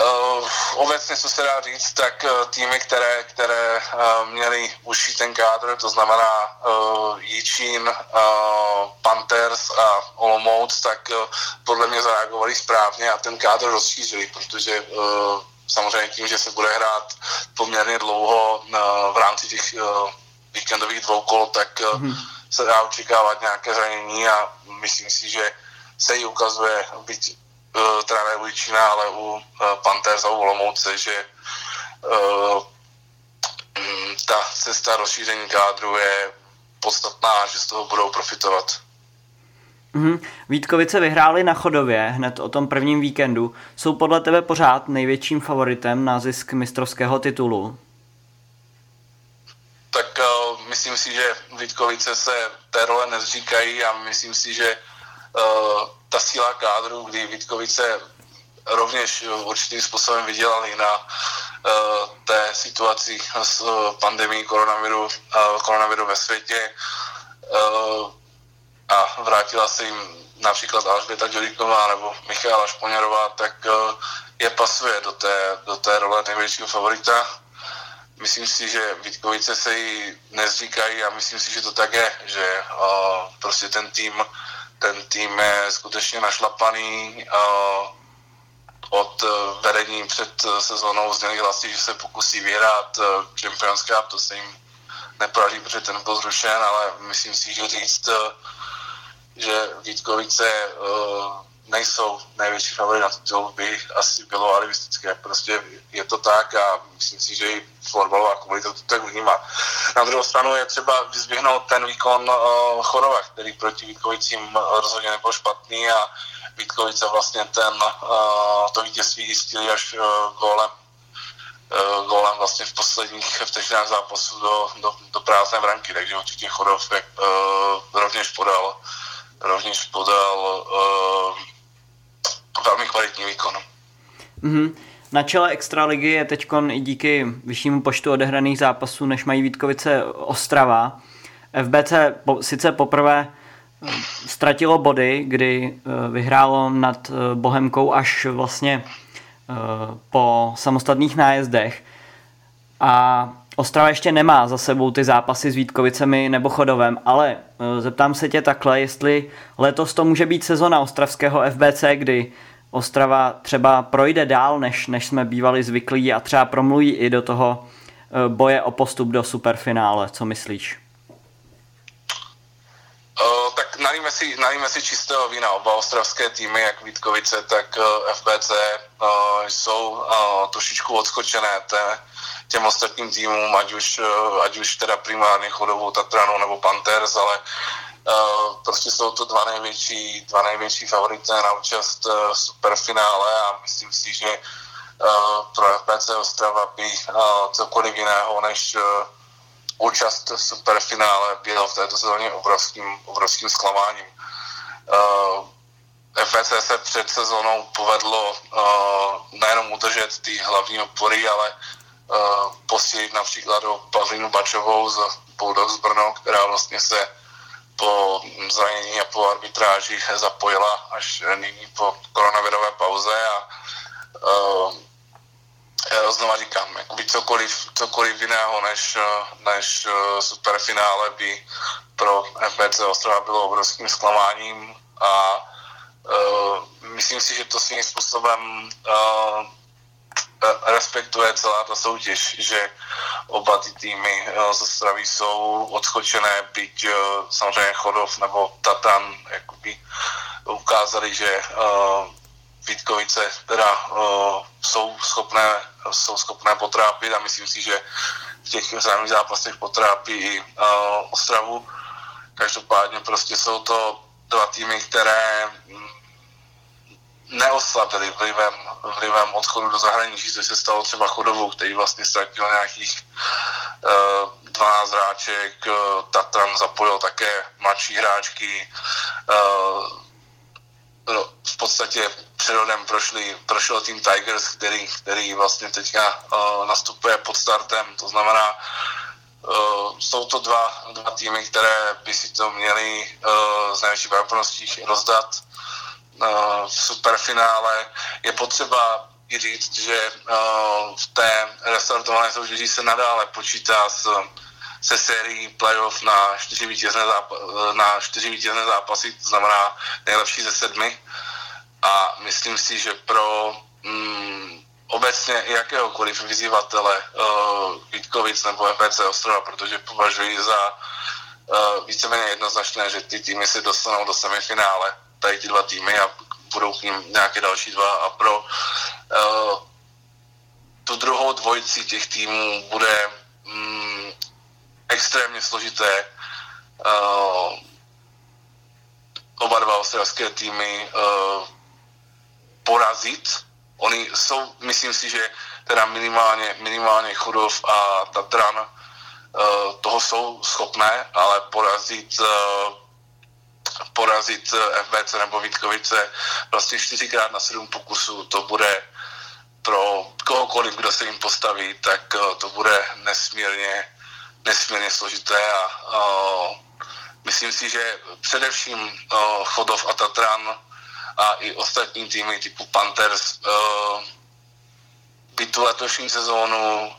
Uh, obecně, co se dá říct, tak uh, týmy, které, které uh, měly užší ten kádr, to znamená uh, Jičín, uh, Panthers a Olomouc, tak uh, podle mě zareagovali správně a ten kádr rozšířili, protože uh, samozřejmě tím, že se bude hrát poměrně dlouho uh, v rámci těch uh, víkendových dvou kol, tak hmm. se dá očekávat nějaké zranění a myslím si, že se jí ukazuje, byť uh, teda ne u Jičína, ale u uh, Panthers a u Olomouce, že uh, ta cesta rozšíření kádru je podstatná, že z toho budou profitovat. Mm-hmm. Vítkovice vyhráli na Chodově hned o tom prvním víkendu. Jsou podle tebe pořád největším favoritem na zisk mistrovského titulu? Tak uh, myslím si, že Vítkovice se té role nezříkají a myslím si, že uh, ta síla kádru, kdy Vítkovice rovněž určitým způsobem vydělali na uh, té situaci s pandemí koronaviru, uh, koronaviru ve světě uh, a vrátila se jim například Alžběta Dělíková nebo Michála Šponěrová, tak je pasuje do té, do té role největšího favorita. Myslím si, že Vítkovice se jí nezříkají a myslím si, že to tak je, že uh, prostě ten tým ten tým je skutečně našlapaný. Od e, vedení před sezónou zněli hlasy, že se pokusí vyhrát Champions Cup, to se jim nepodaří, protože ten byl zrušen, ale myslím si, že říct, že Vítkovice nejsou největší favorit na titul, by asi bylo alibistické. Prostě je to tak a myslím si, že i florbalová komunita to tak vnímá. Na druhou stranu je třeba vyzvihnout ten výkon uh, Chorova, který proti Vítkovicím rozhodně nebyl špatný a Vítkovice vlastně ten, uh, to vítězství jistili až uh, gólem gólem vlastně v posledních vteřinách zápasu do, do, do prázdné branky, takže určitě Chorov uh, rovněž podal rovněž podal uh, velmi kvalitní výkon. Mm-hmm. Na čele extraligy je teď i díky vyššímu počtu odehraných zápasů, než mají Vítkovice Ostrava. FBC po, sice poprvé eh, ztratilo body, kdy eh, vyhrálo nad eh, Bohemkou až vlastně po samostatných nájezdech. A Ostrava ještě nemá za sebou ty zápasy s Vítkovicemi nebo Chodovem, ale zeptám se tě takhle, jestli letos to může být sezona ostravského FBC, kdy Ostrava třeba projde dál, než, než jsme bývali zvyklí a třeba promluví i do toho eh, boje o postup do superfinále. Co myslíš? Uh, tak nalíme si, nalíme si čistého vína. Oba ostravské týmy, jak Vítkovice, tak FBC, jsou trošičku odskočené té, těm ostatním týmům, ať už, uh, ať už teda primárně chodovou Tatranu nebo Panthers, ale Uh, prostě jsou to dva největší, dva největší favority na účast uh, superfinále a myslím si, že uh, pro FBC Ostrava by cokoliv jiného než účast v superfinále bylo v této sezóně obrovským, obrovským zklamáním. FBC se před sezónou povedlo nejenom udržet ty hlavní opory, ale posílit například do Pavlínu Bačovou z Bulldogs Brno, která vlastně se po zranění a po arbitráži zapojila až nyní po koronavirové pauze a uh, znova říkám, jakoby cokoliv, cokoliv jiného než, než superfinále by pro FBC Ostrava bylo obrovským zklamáním a uh, myslím si, že to svým způsobem uh, respektuje celá ta soutěž, že oba ty týmy eh, ze Straví jsou odskočené, byť eh, samozřejmě Chodov nebo Tatan jakoby ukázali, že eh, Vítkovice teda jsou schopné, jsou schopné potrápit a myslím si, že v těch vzájemných zápasech potrápí i Ostravu. Každopádně prostě jsou to dva týmy, které mm, neoslabili vlivem, vlivem odchodu do zahraničí, což se stalo třeba Chodovou, který vlastně ztratil nějakých uh, 12 hráček, uh, Tatran zapojil také mladší hráčky, uh, no, v podstatě přerodem prošli, prošel tým Tigers, který, který vlastně teďka uh, nastupuje pod startem, to znamená, uh, jsou to dva, dva týmy, které by si to měly uh, z největší pravděpodobností rozdat v superfinále. Je potřeba i říct, že uh, v té restartované soutěži se nadále počítá s se sérií playoff na čtyři vítězné, zápa- na čtyři vítězné zápasy, to znamená nejlepší ze sedmi. A myslím si, že pro mm, obecně jakéhokoliv vyzývatele uh, Vítkovic nebo FBC Ostrova, protože považuji za uh, víceméně jednoznačné, že ty týmy se dostanou do semifinále, tady ty dva týmy a budou k ním nějaké další dva a pro uh, tu druhou dvojici těch týmů bude mm, extrémně složité. Uh, oba dva australské týmy uh, porazit. Oni jsou, myslím si, že teda minimálně, minimálně Chudov a Tatran uh, toho jsou schopné, ale porazit uh, porazit FBC nebo Vítkovice vlastně čtyřikrát na sedm pokusů, to bude pro kohokoliv, kdo se jim postaví, tak uh, to bude nesmírně nesmírně složité a uh, myslím si, že především Chodov a Tatran a i ostatní týmy typu Panthers by tu letošní sezónu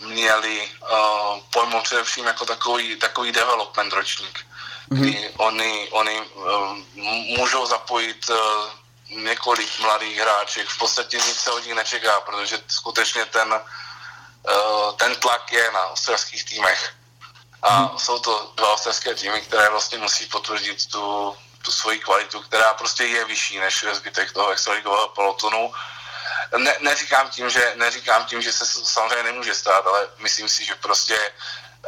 měli uh, pojmout především jako takový, takový development ročník, mm-hmm. kdy oni, oni uh, můžou zapojit uh, několik mladých hráček. V podstatě nic se od nich nečeká, protože skutečně ten Eh, ten tlak je na australských týmech. A hmm. jsou to dva australské týmy, které vlastně musí potvrdit tu, tu svoji kvalitu, která prostě je vyšší než zbytek toho extraligového pelotonu. Ne, neříkám, tím, že, neříkám tím, že se to samozřejmě nemůže stát, ale myslím si, že prostě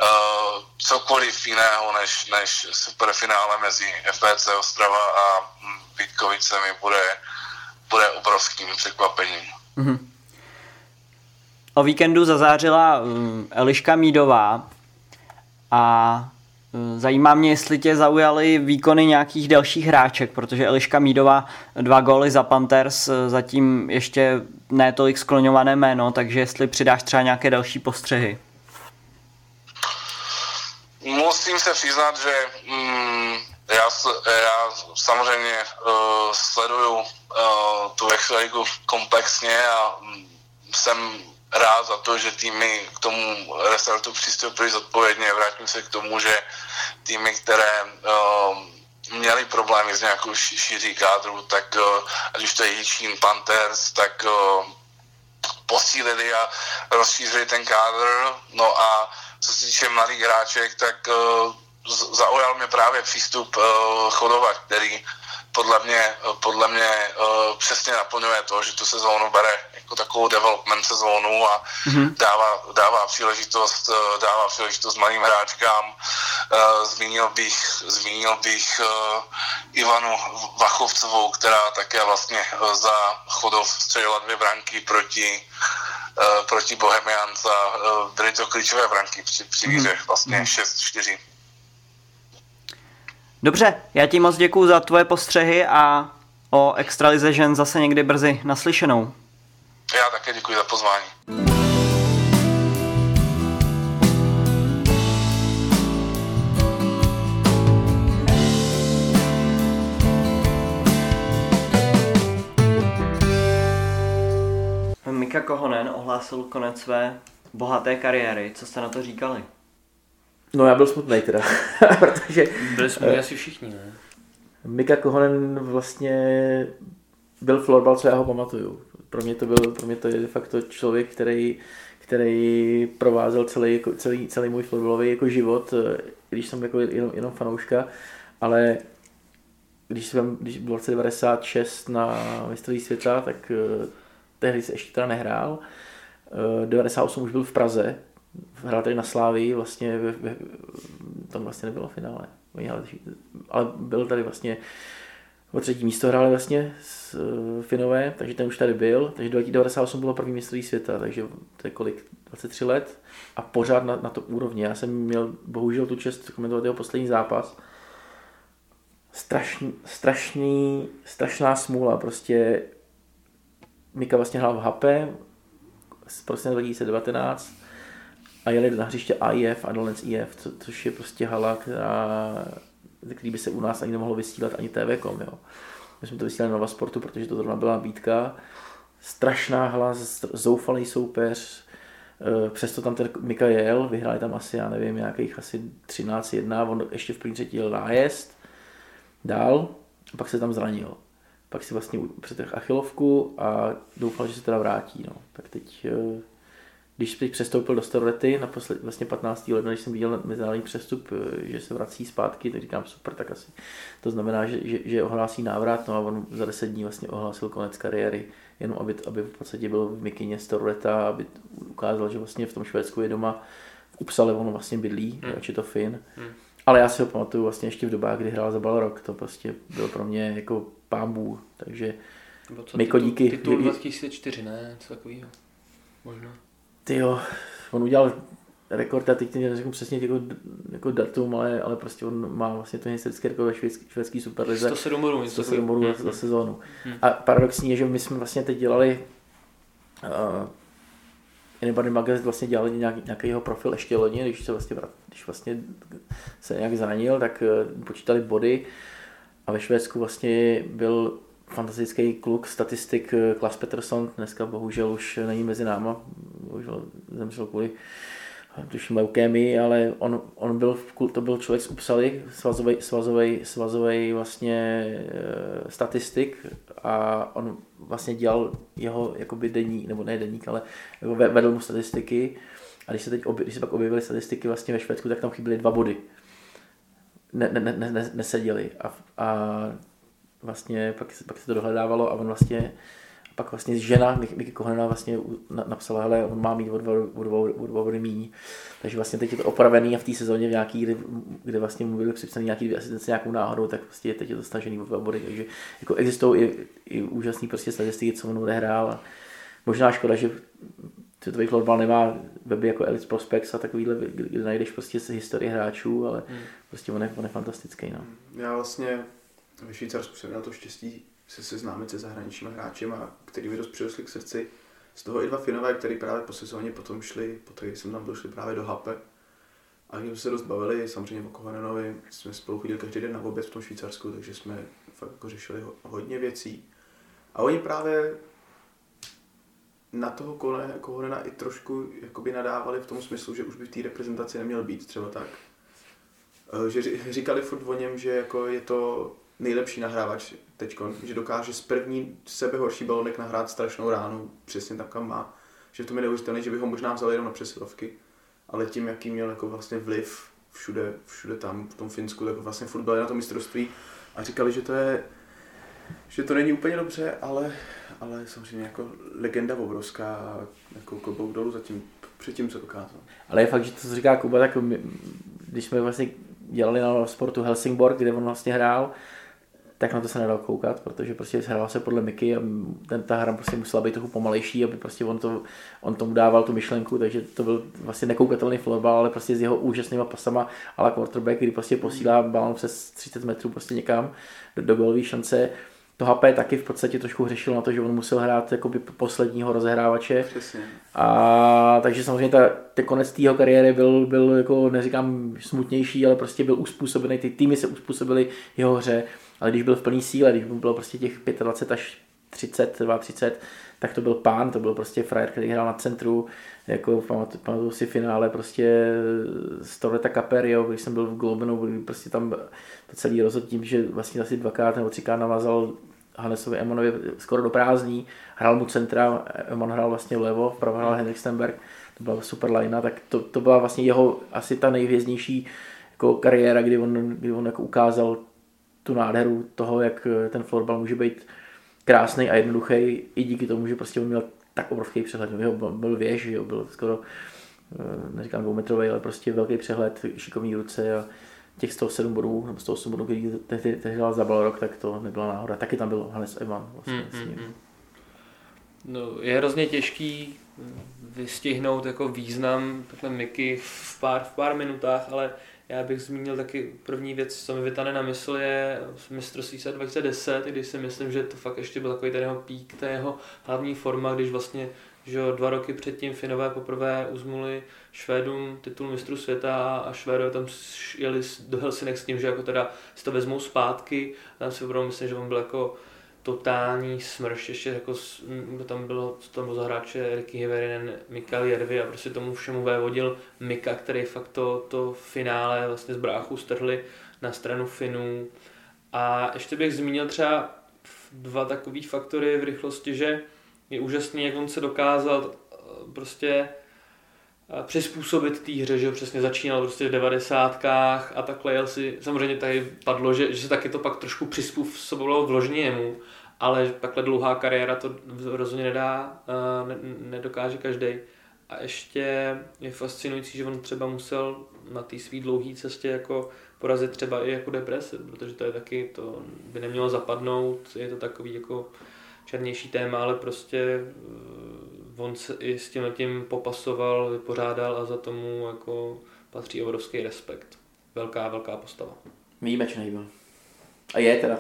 uh, cokoliv jiného než, než superfinále mezi FPC Ostrava a Vítkovicemi bude, bude obrovským překvapením. Mm-hmm. O víkendu zazářila mm, Eliška Mídová a mm, Zajímá mě, jestli tě zaujaly výkony nějakých dalších hráček, protože Eliška Mídová dva góly za Panthers, e, zatím ještě ne tolik skloňované jméno, takže jestli přidáš třeba nějaké další postřehy. Musím se přiznat, že mm, já, já samozřejmě uh, sleduju uh, tu extraligu komplexně a mm, jsem rád za to, že týmy k tomu restartu přistoupily zodpovědně. Vrátím se k tomu, že týmy, které uh, měly problémy s nějakou šíří kádru, tak uh, ať už to je Jičín, Panthers, tak uh, posílili a rozšířili ten kádr. No a co se týče mladých hráček, tak uh, zaujal mě právě přístup uh, Chodova, který podle mě, podle mě přesně naplňuje to, že tu sezónu bere takovou development sezónu a mm-hmm. dává, dává příležitost, uh, dává příležitost malým hráčkám. Uh, zmínil bych, zmínil bych uh, Ivanu Vachovcovou, která také vlastně za chodov střelila dvě branky proti proti Bohemians a byly to klíčové branky při, při výře, mm-hmm. vlastně mm-hmm. 6-4. Dobře, já ti moc děkuju za tvoje postřehy a o Extralize žen zase někdy brzy naslyšenou. Já také děkuji za pozvání. Mika Kohonen ohlásil konec své bohaté kariéry. Co jste na to říkali? No já byl smutný teda, protože... Byli jsme uh, asi všichni, ne? Mika Kohonen vlastně byl florbal, co já ho pamatuju. Pro mě to byl, pro mě to je de facto člověk, který, který provázel celý, jako, celý, celý můj florbalový jako život, eh, když jsem jako jenom, jenom fanouška, ale když, jsem, když byl v roce 96 na mistrovství světa, tak uh, tehdy se ještě teda nehrál. Uh, 98 už byl v Praze, hrál tady na Slávii, vlastně tam vlastně nebylo finále, ale byl tady vlastně o třetí místo hráli vlastně s uh, Finové, takže ten už tady byl, takže 98 bylo první mistrovství světa, takže to je kolik, 23 let a pořád na, na to úrovni. Já jsem měl bohužel tu čest komentovat jeho poslední zápas. Strašný, strašný, strašná smůla, prostě Mika vlastně hrál v Hape, prostě 2019 a jeli na hřiště AIF, Adolens IF, co, což je prostě hala, která, který by se u nás ani nemohlo vysílat ani TV.com, jo. My jsme to vysílali na Sportu, protože to zrovna byla nabídka. Strašná hala, zoufalý soupeř, eh, přesto tam ten Mikael, vyhráli tam asi, já nevím, nějakých asi 13-1, on ještě v první třetí jel nájezd, dál, a pak se tam zranil. Pak si vlastně přetrh achilovku a doufal, že se teda vrátí. No. Tak teď eh, když teď přestoupil do Starlety na posled, vlastně 15. ledna, když jsem viděl mezinárodní přestup, eh, že se vrací zpátky, tak říkám super, tak asi to znamená, že, že, že ohlásí návrat, no a on za 10 dní vlastně ohlásil konec kariéry, jenom aby, aby v podstatě byl v Mikině Starleta, aby ukázal, že vlastně v tom Švédsku je doma, v Upsale on vlastně bydlí, hmm. je to Fin. Hmm. Ale já si ho pamatuju vlastně ještě v dobách, kdy hrál za Balrog, to prostě byl pro mě jako pámbů, takže Miko díky. Titul 2004, ne? Co takového. Možná. Ty jo, on udělal rekord, a teď neřeknu přesně jako, jako datum, ale, ale prostě on má vlastně ten historický rekord ve švédský, švédský superlize. 107 bodů. 107 bodů za, za sezónu. Hmm. A paradoxní je, že my jsme vlastně teď dělali uh, Anybody Magazine vlastně dělali nějaký, nějaký jeho profil ještě loni, když se vlastně, když vlastně se nějak zranil, tak uh, počítali body a ve Švédsku vlastně byl fantastický kluk, statistik eh, Klas Peterson, dneska bohužel už není mezi náma, bohužel zemřel kvůli eh, tuším leukémii, ale on, on byl, to byl člověk z Upsaly, svazový, svazový, svazový vlastně e, statistik a on vlastně dělal jeho jakoby denní, nebo ne denník, ale jako vedl mu statistiky a když se, teď obje, když se pak objevily statistiky vlastně ve Švédsku, tak tam chyběly dva body. Ne, ne, ne, ne, neseděli a, a vlastně pak, pak se to dohledávalo a on vlastně pak vlastně žena Miky Kohenna vlastně napsala, hele, on má mít o dva, o dva body míň. Takže vlastně teď je to opravený a v té sezóně v nějaký, kde, kde vlastně mu byly připsané nějaký dvě asistence nějakou náhodou, tak prostě teď je to stažený o dva body. Takže jako existují i, i úžasný prostě statistiky, co on odehrál. A možná škoda, že světový florbal nemá weby jako Elite Prospects a takovýhle, kde najdeš prostě historii hráčů, ale hmm. prostě on je, on je fantastický. No. Já vlastně ve Švýcarsku jsem měl to štěstí se seznámit se zahraničními hráči, který mi dost přirostli k srdci. Z toho i dva Finové, který právě po sezóně potom šli, potom jsem tam došli právě do Hape. A když jsme se dost bavili, samozřejmě o Kohanenovi, jsme spolu chodili každý den na oběd v tom Švýcarsku, takže jsme fakt jako řešili hodně věcí. A oni právě na toho Kohanena i trošku jakoby nadávali v tom smyslu, že už by v té reprezentaci neměl být, třeba tak. Eh, že říkali furt o něm, že jako je to nejlepší nahrávač teď, že dokáže z první sebehorší balonek nahrát strašnou ránu, přesně tam, kam má. Že v tom je neuvěřitelné, že by ho možná vzali jenom na přesilovky, ale tím, jaký měl jako vlastně vliv všude, všude tam, v tom Finsku, tak vlastně furt byl na tom mistrovství a říkali, že to je, že to není úplně dobře, ale, ale samozřejmě jako legenda obrovská, jako klobouk dolů zatím, předtím, co dokázal. Ale je fakt, že to, co říká Kuba, tak my, když jsme vlastně dělali na sportu Helsingborg, kde on vlastně hrál, tak na to se nedal koukat, protože prostě hrál se podle Miky a ten, ta hra prostě musela být trochu pomalejší, aby prostě on, to, on tomu dával tu myšlenku, takže to byl vlastně nekoukatelný florbal, ale prostě s jeho úžasnýma pasama ale quarterback, kdy prostě posílá balon přes 30 metrů prostě někam do, do golové šance. To HP taky v podstatě trošku hřešil na to, že on musel hrát jakoby posledního rozehrávače. Přesně. A takže samozřejmě ta, ten konec té kariéry byl, byl jako neříkám smutnější, ale prostě byl uspůsobený, ty týmy se uspůsobily jeho hře ale když byl v plný síle, když bylo prostě těch 25 až 30, 30, tak to byl pán, to byl prostě frajer, který hrál na centru, jako pamatuju, pamatuju si finále prostě z Torreta Caperio, když jsem byl v Globenu, prostě tam to celý rozhod tím, že vlastně asi dvakrát nebo třikrát navázal Hanesovi Emonovi skoro do prázdní, hrál mu centra, Emon hrál vlastně vlevo, vpravo hrál Henrik Stenberg, to byla super linea, tak to, to byla vlastně jeho asi ta nejvěznější jako kariéra, kdy on, kdy on jako ukázal tu nádheru toho, jak eh, ten florbal může být krásný a jednoduchý i díky tomu, že prostě on měl tak obrovský přehled. Jo, byl, byl věž, jo, byl skoro, eh, neříkám dvoumetrový, ale prostě velký přehled, šikovní ruce a těch 107 bodů, nebo 108 bodů, který tehdy, tehdy dal za Balrog, tak to nebyla náhoda. Taky tam byl Hannes Evan. Vlastně, s ním. hmm, hmm. No, je hrozně těžký vystihnout jako význam takhle Miky v pár, v pár minutách, ale já bych zmínil taky první věc, co mi vytane na mysl, je mistrovství světa 2010, když si myslím, že to fakt ještě byl takový ten jeho pík, ta jeho hlavní forma, když vlastně že dva roky předtím Finové poprvé uzmuli Švédům titul mistru světa a Švédové tam jeli do Helsinek s tím, že jako teda si to vezmou zpátky. Tam si opravdu myslím, že on byl jako totální smrš, ještě jako, kdo tam bylo, co tam byl za hráče, Ricky Hiverinen, Mikael Jervy a prostě tomu všemu vévodil Mika, který fakt to, to finále vlastně z bráchu strhli na stranu Finů. A ještě bych zmínil třeba dva takové faktory v rychlosti, že je úžasný, jak on se dokázal eh, prostě přizpůsobit té hře, že přesně začínal prostě v devadesátkách a takhle jel si, samozřejmě tady padlo, že, že se taky to pak trošku přizpůsobilo vložně jemu, ale takhle dlouhá kariéra to rozhodně nedá, eh, ne, nedokáže každý. A ještě je fascinující, že on třeba musel na té své dlouhé cestě jako porazit třeba i jako depresi, protože to je taky, to by nemělo zapadnout, je to takový jako černější téma, ale prostě eh, on se i s tím tím popasoval, vypořádal a za tomu jako patří obrovský respekt. Velká, velká postava. Výjimečný byl. A je teda.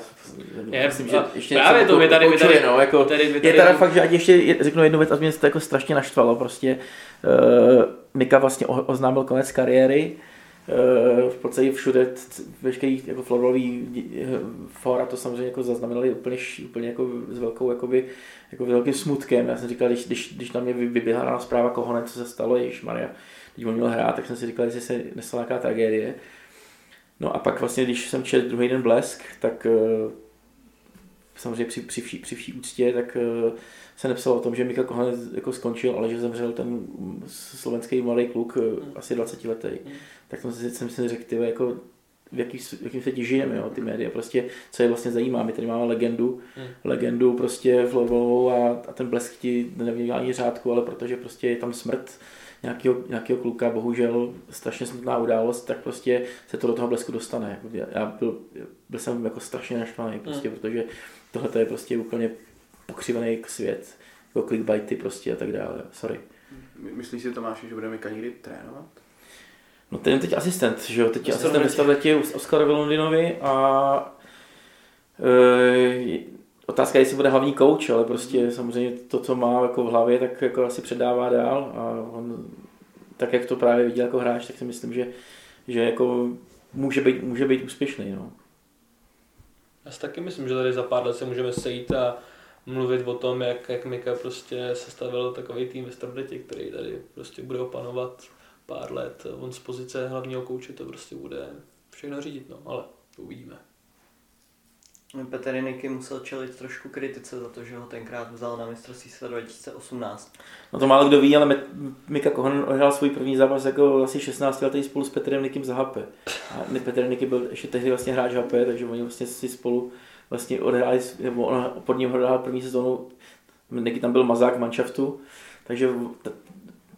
Je, myslím, že ještě právě to mi tady- tady- no, jako, tady- mi je tady- teda fakt, že ať ještě je- řeknu jednu věc, a mě to jako strašně naštvalo, prostě uh, Mika vlastně oznámil konec kariéry, v podstatě všude, veškerý jako florbalový eh, fora to samozřejmě jako zaznamenali úplně, úplně jako s velkou, jakoby, jako velkým smutkem. Já jsem říkal, když, když, když na mě vy- vyběhla na zpráva Kohonen, co se stalo, Ježíš Maria, když on měl hrát, tak jsem si říkal, jestli se nestala nějaká tragédie. No a pak vlastně, když jsem četl druhý den blesk, tak eh, samozřejmě při, při, vší, při vší úctě, tak eh, se nepsalo o tom, že Mika Kohanec jako skončil, ale že zemřel ten mm, slovenský mladý kluk, eh, asi 20 letý. Tak jsem si, jsem si řekl, ty jako v, jaký, v jakým světě žijeme, jo, ty média, prostě, co je vlastně zajímá. My tady máme legendu, Mm. legendu prostě florbalovou a, a ten blesk ti nevydělá ani řádku, ale protože prostě je tam smrt nějakého, nějakého kluka, bohužel strašně smutná událost, tak prostě se to do toho blesku dostane. Já- Já byl, byl jsem jako strašně naštvaný, prostě, Mm. protože tohle je prostě úplně pokřivený svět, jako clickbaity prostě a tak dále. Sorry. My- Myslíš si, Tomáši, že budeme někdy trénovat? No ten je teď asistent, že jo, teď je asistent ve u Oskarovi Londinovi a e, otázka je, jestli bude hlavní coach, ale prostě samozřejmě to, co má jako v hlavě, tak jako asi předává dál a on, tak jak to právě viděl jako hráč, tak si myslím, že, že jako může být, může být úspěšný, no. Já si taky myslím, že tady za pár let se můžeme sejít a mluvit o tom, jak, jak Mika prostě sestavil takový tým ve Stardetě, který tady prostě bude opanovat pár let. On z pozice hlavního kouče to prostě bude všechno řídit, no, ale uvidíme. Petr Niky musel čelit trošku kritice za to, že ho tenkrát vzal na mistrovství světa 2018. No to málo kdo ví, ale Mika Kohonen odehrál svůj první zápas jako asi 16 letý spolu s Petrem Nikim za HP. A Petr Niky byl ještě tehdy vlastně hráč HP, takže oni vlastně si spolu vlastně odehráli, nebo on pod ním odehrál první sezónu, Niky tam byl mazák manšaftu, takže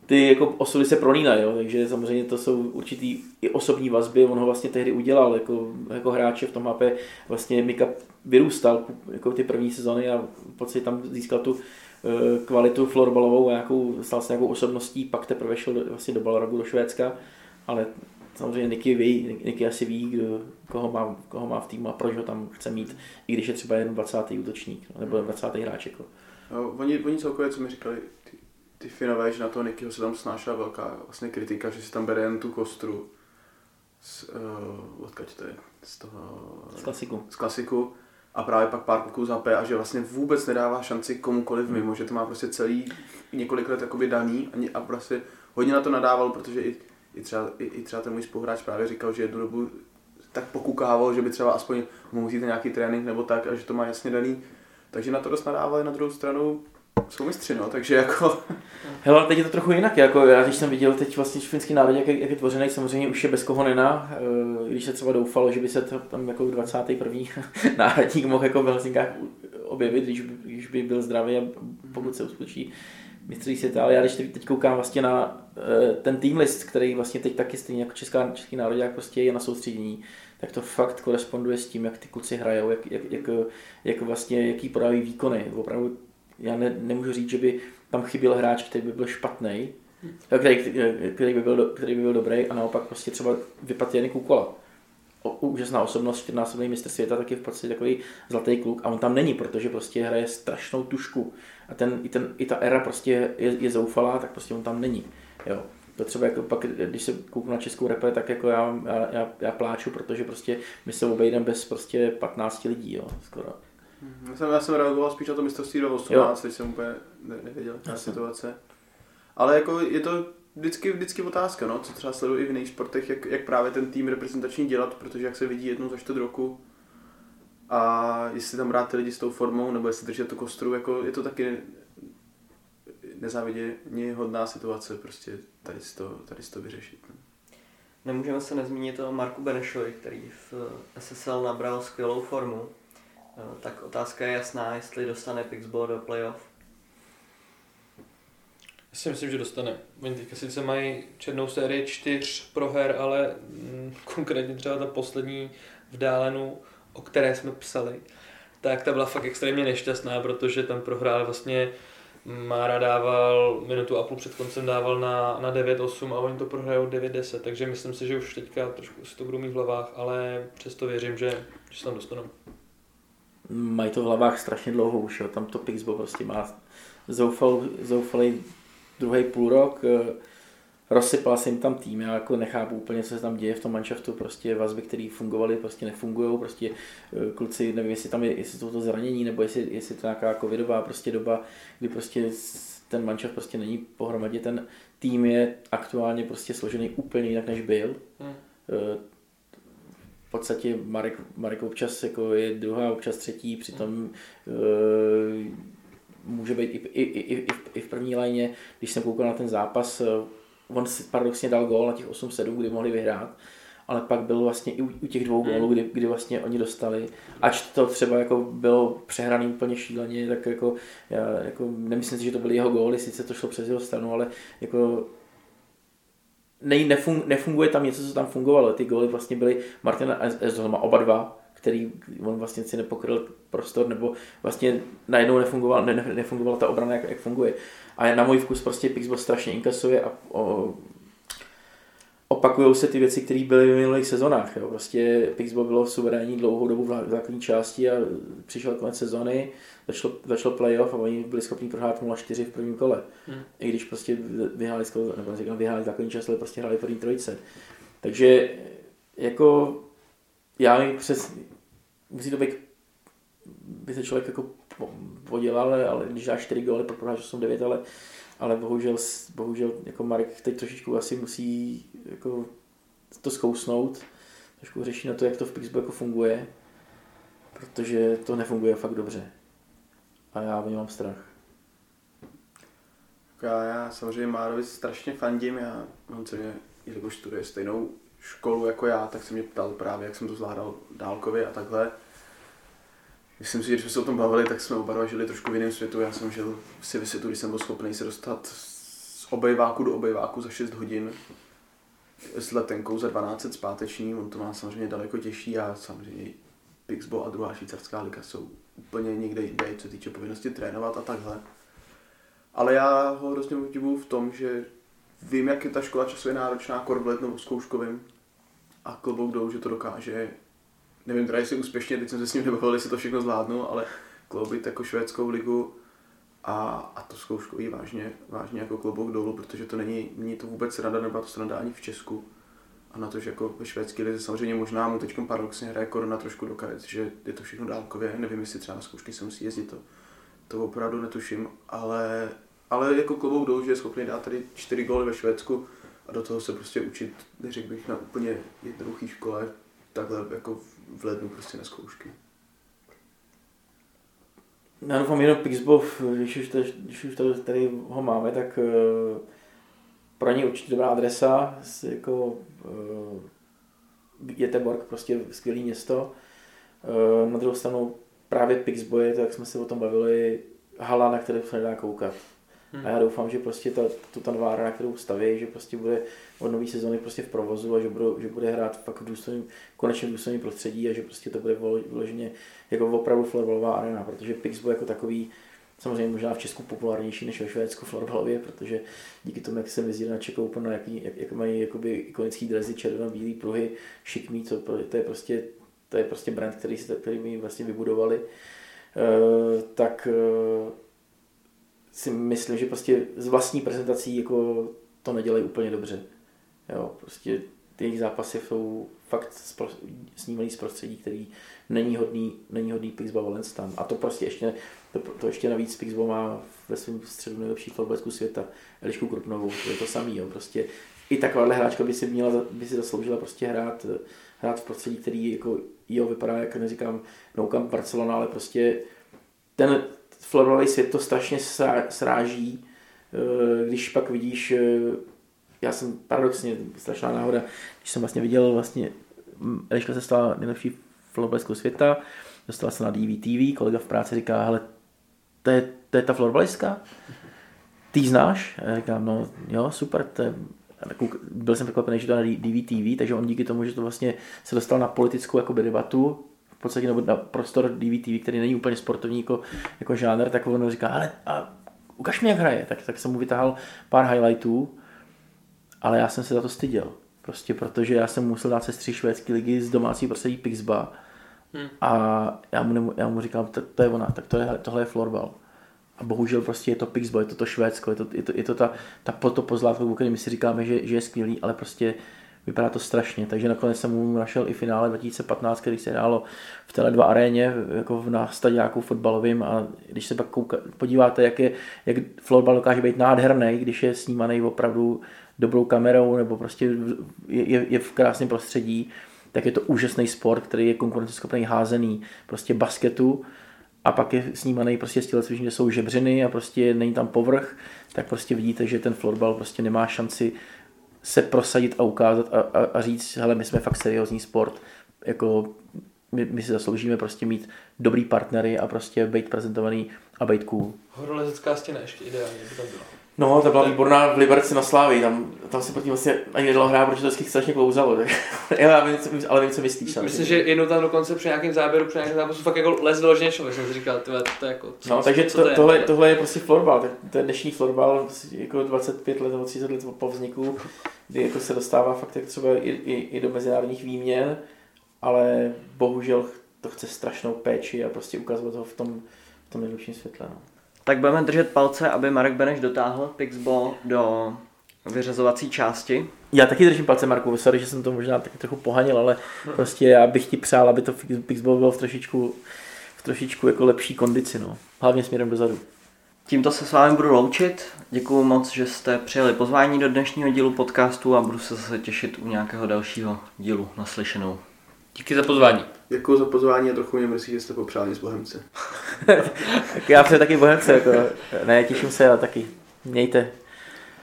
ty jako osudy se prolínají, jo, takže samozřejmě to jsou určitý i osobní vazby, on ho vlastně tehdy udělal jako, jako hráče v tom HP, vlastně Mika vyrůstal jako ty první sezóny a v podstatě tam získal tu eh, kvalitu florbalovou a nějakou, stal se nějakou osobností, pak teprve šel vlastně do Balrogu, do Švédska, ale samozřejmě Niky ví, Niky asi ví, kdo, koho, má, koho má v týmu a proč ho tam chce mít, i když je třeba jen 20. útočník, nebo 20. hráč. Jako. No, oni, oni celkově, co mi říkali, ty, ty Finové, že na toho Nikyho se tam snášela velká vlastně kritika, že si tam bere jen tu kostru z, uh, odkaď to je, z toho, Z klasiku. z klasiku a právě pak pár kluků za P a že vlastně vůbec nedává šanci komukoliv mimo, že to má prostě celý několik let jakoby daný a, a prostě hodně na to nadával, protože i, i, třeba, i, i třeba ten můj spoluhráč právě říkal, že jednu dobu tak pokukával, že by třeba aspoň mohl vzít nějaký trénink nebo tak a že to má jasně daný. Takže na to dost nadávali na druhou stranu. Jsou mistři, no, takže jako... Hele, teď je to trochu jinak, jako já když jsem viděl teď vlastně finský národ, jak, je- jak je tvořený, samozřejmě už je bez Kohonena, eh, když se třeba doufalo, že by se to tam jako 21. náhradník mohl jako v Helsinkách objevit, když by, když by byl zdravý a pokud se uskuteční mistří světa, ale já když teď koukám vlastně na eh, ten tým list, který vlastně teď taky stejně jako Česká, Český národák prostě je na soustředění, tak to fakt koresponduje s tím, jak ty kluci hrajou, jak, jak, jak, jak vlastně, jaký podávají výkony. Opravdu já ne, nemůžu říct, že by tam chyběl hráč, který by byl špatný, který, který, by byl, který by byl dobrý a naopak prostě třeba vypadl Janik Kukola. Úžasná osobnost, čtyřnásobný mistr světa, taky v podstatě takový zlatý kluk a on tam není, protože prostě hraje strašnou tušku a ten, i, ten, i ta era prostě je, je zoufalá, tak prostě on tam není. Jo. To třeba jako pak, když se kouknu na českou repre, tak jako já, já, já, já pláču, protože prostě my se obejdeme bez prostě 15 lidí, jo, skoro. Já jsem, já jsem reagoval spíš na to mistrovství do 18, teď jsem úplně ne, nevěděl, ta situace. Ale jako je to vždycky, vždycky otázka, no, co třeba sleduji i v jiných sportech, jak, jak právě ten tým reprezentační dělat, protože jak se vidí jednou za čtvrt roku a jestli tam brát ty lidi s tou formou, nebo jestli držet tu kostru, jako je to taky nezáviděně hodná situace, prostě tady si to, tady si to vyřešit. No. Nemůžeme se nezmínit o Marku Benešovi, který v SSL nabral skvělou formu. Eh, Tak otázka je jasná, jestli dostane Pixbo do playoff. Já si myslím, že dostane. Oni teďka sice mají černou sérii čtyř proher, ale mm, konkrétně třeba ta poslední v Dálenu, o které jsme psali, tak ta byla fakt extrémně nešťastná, protože tam prohrál vlastně Mára dával minutu a půl před koncem dával na, na 9-8 a oni to prohrajou 9-10, takže myslím si, že už teďka trošku si to budou mít v hlavách, ale přesto věřím, že, že se tam dostanou. Mají to v hlavách strašně dlouho už, jo. tam to Pixbo prostě má zoufal, zoufalý druhý půl rok, eh, rozsypal se jim tam tým, já jako nechápu úplně, co se tam děje v tom manšaftu, prostě vazby, které fungovaly, prostě nefungují, prostě eh, kluci, nevím, jestli tam je, jestli jsou to zranění, nebo jestli, jestli to nějaká covidová prostě doba, kdy prostě ten manšaft prostě není pohromadě, ten tým je aktuálně prostě složený úplně jinak, než byl. Hmm. V podstatě Marek, Marek občas jako je druhá, občas třetí, přitom eh, může být i, i, i, i, v- i v první lajně, když jsem koukal na ten zápas, eh, on si paradoxně dal gól na těch 8-7, kdy mohli vyhrát, ale pak byl vlastně i u, u těch dvou gólů, kdy, kdy vlastně oni dostali, ač to třeba jako bylo přehraný úplně šíleně, tak jako, já jako nemyslím si, že to byly jeho góly, sice to šlo přes jeho stranu, ale jako ne, nefung, nefunguje tam něco, co tam fungovalo. Ty góly vlastně byly Martina Ezolma, oba dva, který on vlastně si nepokryl prostor, nebo vlastně najednou nefungoval, ne, ne, nefungovala ta obrana, jak, jak funguje. A na můj vkus prostě Pixbo strašně inkasuje a o, opakují se ty věci, které byly v minulých sezonách. Jo. Prostě Pixbo bylo suverénní dlouhou dobu v základní části a přišel konec sezony, začal, začal playoff a oni byli schopni prohrát 0-4 v prvním kole. Hmm. I když prostě vyhráli, nebo říkám, vyhráli základní část, ale prostě hráli první trojice. Takže jako já mi přes, musí to být, by se člověk jako po- podělal, ale, když dáš 4 góly, pak prohráš 8-9, ale, ale bohužel, bohužel jako Marek teď trošičku asi musí jako to zkousnout, trošku řeší na to, jak to v jako funguje, protože to nefunguje fakt dobře. A já o mám strach. Já, já samozřejmě Márovi strašně fandím, já on se mě, jelikož studuje stejnou školu jako já, tak se mě ptal právě, jak jsem to zvládal dálkově a takhle. Myslím si, že když jsme se o tom bavili, tak jsme oba dva žili trošku v jiném světu. Já jsem žil si ve světu, kdy jsem byl schopný se dostat z obejváku do obejváku za 6 hodin s letenkou za 12 zpáteční. On to má samozřejmě daleko těžší a samozřejmě Pixbo a druhá švýcarská liga jsou úplně někde jinde, co týče povinnosti trénovat a takhle. Ale já ho hrozně obdivuju v tom, že vím, jak je ta škola časově náročná, kor v letnou zkouškovým a klobouk dolů, že to dokáže. Nevím teda, jestli úspěšně, teď jsem se s ním nebavil, jestli to všechno zvládnu, ale kloubit jako švédskou ligu a, a to zkouškový vážně, vážně jako klobouk dolů, protože to není, není to vůbec sranda, nebo to sranda ani v Česku. A na to, že jako ve švédské lize samozřejmě možná mu teď paradoxně hraje korona trošku dokáže, že je to všechno dálkově, nevím, jestli třeba na zkoušky se musí jezdit, to, to opravdu netuším, ale, ale jako klobouk dolů, že je schopný dát tady čtyři góly ve Švédsku a do toho se prostě učit, neřekl bych, na úplně jednoduché škole, takhle jako v lednu prostě na zkoušky. Já doufám jenom Pixbov, když už, tady, když už tady, ho máme, tak uh, pro ně určitě dobrá adresa, jako uh, Göteborg, prostě skvělé město. Uh, na druhou stranu právě Pixboy, tak jsme se o tom bavili, hala, na které se nedá koukat. Hmm. A já doufám, že prostě ta, tu ta nová hra, na kterou staví, že prostě bude od nové sezóny prostě v provozu a že, budou, že bude hrát fakt v důstojným, konečně v důstojným prostředí a že prostě to bude vyloženě jako opravdu florbalová arena, protože Pixbo jako takový samozřejmě možná v Česku populárnější než ve Švédsku florbalově, protože díky tomu, jak jsem jezdil na Czech no, jaký, jak, jak, mají jakoby ikonický drezy, červeno-bílý pruhy, šikmý, co, to je prostě to je prostě brand, který, který my vlastně vybudovali, uh, tak uh, si myslím, že prostě z vlastní prezentací jako to nedělají úplně dobře. Jo, prostě ty jejich zápasy jsou fakt snímaný z prostředí, který není hodný, není hodný Pixbo Valence tam. A to prostě ještě, to, to ještě navíc Pixbo má ve svém středu nejlepší florbalisku světa, Elišku Krupnovou, to je to samý, jo. prostě i takováhle hráčka by si měla, by si zasloužila prostě hrát, hrát v prostředí, který jako, jo, vypadá, jak neříkám, noukam Barcelona, ale prostě ten florbalový svět to strašně sráží, eh, když pak vidíš, eh, já jsem paradoxně, strašná náhoda, když jsem vlastně viděl vlastně, mm, Eliška se stala nejlepší florbaliskou světa, dostala se na DVTV, kolega v práci říká, hele, to je, to je ta florbalistka? Ty znáš? A říkám, no jo, super, to je, byl jsem překvapený, že to na DVTV, takže on díky tomu, že to vlastně se dostal na politickou jakoby, debatu, podstatě nebo na prostor DVTV, který není úplně sportovní jako, jako žánr, tak on říká, ale a ukaž mi, jak hraje. Tak, tak jsem mu vytáhl pár highlightů, ale já jsem se za to styděl. Prostě protože já jsem musel dát se tři švédské ligy z domácí prostředí Pixba hmm. a já mu, já mu říkám, to, to je ona, tak to je, tohle je florbal. A bohužel prostě je to Pixbo, je to to Švédsko, je to, je to, je to ta, ta, to pozlátko, o my si říkáme, že, že je skvělý, ale prostě Vypadá to strašně, takže nakonec jsem mu našel i finále 2015, který se hrálo v Tele2 aréně, jako na stadiáku fotbalovým a když se pak kouka, podíváte, jak, je, jak florbal dokáže být nádherný, když je snímaný opravdu dobrou kamerou nebo prostě je, je v krásném prostředí, tak je to úžasný sport, který je konkurenceschopný házený prostě basketu a pak je snímaný prostě z tělocviční, kde jsou žebřiny a prostě není tam povrch, tak prostě vidíte, že ten florbal prostě nemá šanci se prosadit a ukázat a, a, a říct, hele, my jsme fakt seriózní sport, jako my, my si zasloužíme prostě mít dobrý partnery a prostě být prezentovaný a být cool. Horolezecká stěna ještě ideálně by tam byla. No, to byla výborná v Liberci na Slávii, tam, tam se proti vlastně ani nedalo hrát, protože to vždycky strašně klouzalo, tak. ale, vím, ale vím, co myslíš. Myslím, že jednou tam dokonce při nějakém záběru, při nějakém zápasu fakt jako les vyloženě člověk, jsem si říkal, tyhle, to je jako... Co, no, takže to, to je, tohle, tohle, je prostě florbal, tak to je dnešní florbal, jako 25 let nebo 30 let po vzniku, kdy jako se dostává fakt jak třeba i, i, i do mezinárodních výměn, ale bohužel to chce strašnou péči a prostě ukazovat ho v tom, v tom nejlepším světle. No. Tak budeme držet palce, aby Marek Beneš dotáhl Pixbo do vyřazovací části. Já taky držím palce Marku, sorry, že jsem to možná taky trochu pohanil, ale prostě já bych ti přál, aby to Pixbo bylo v trošičku, v trošičku jako lepší kondici, no. Hlavně směrem dozadu. Tímto se s vámi budu loučit. Děkuji moc, že jste přijeli pozvání do dnešního dílu podcastu a budu se zase těšit u nějakého dalšího dílu naslyšenou. Díky za pozvání. Děkuji za pozvání a trochu mě mrzí, že jste popřáli z Bohemce. tak já přeji taky Bohemce, jako, ne, těším se, ale taky mějte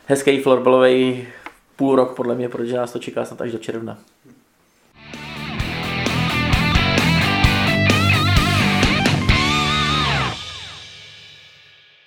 hezký florbalový půl rok podle mě, protože nás to čeká snad až do června.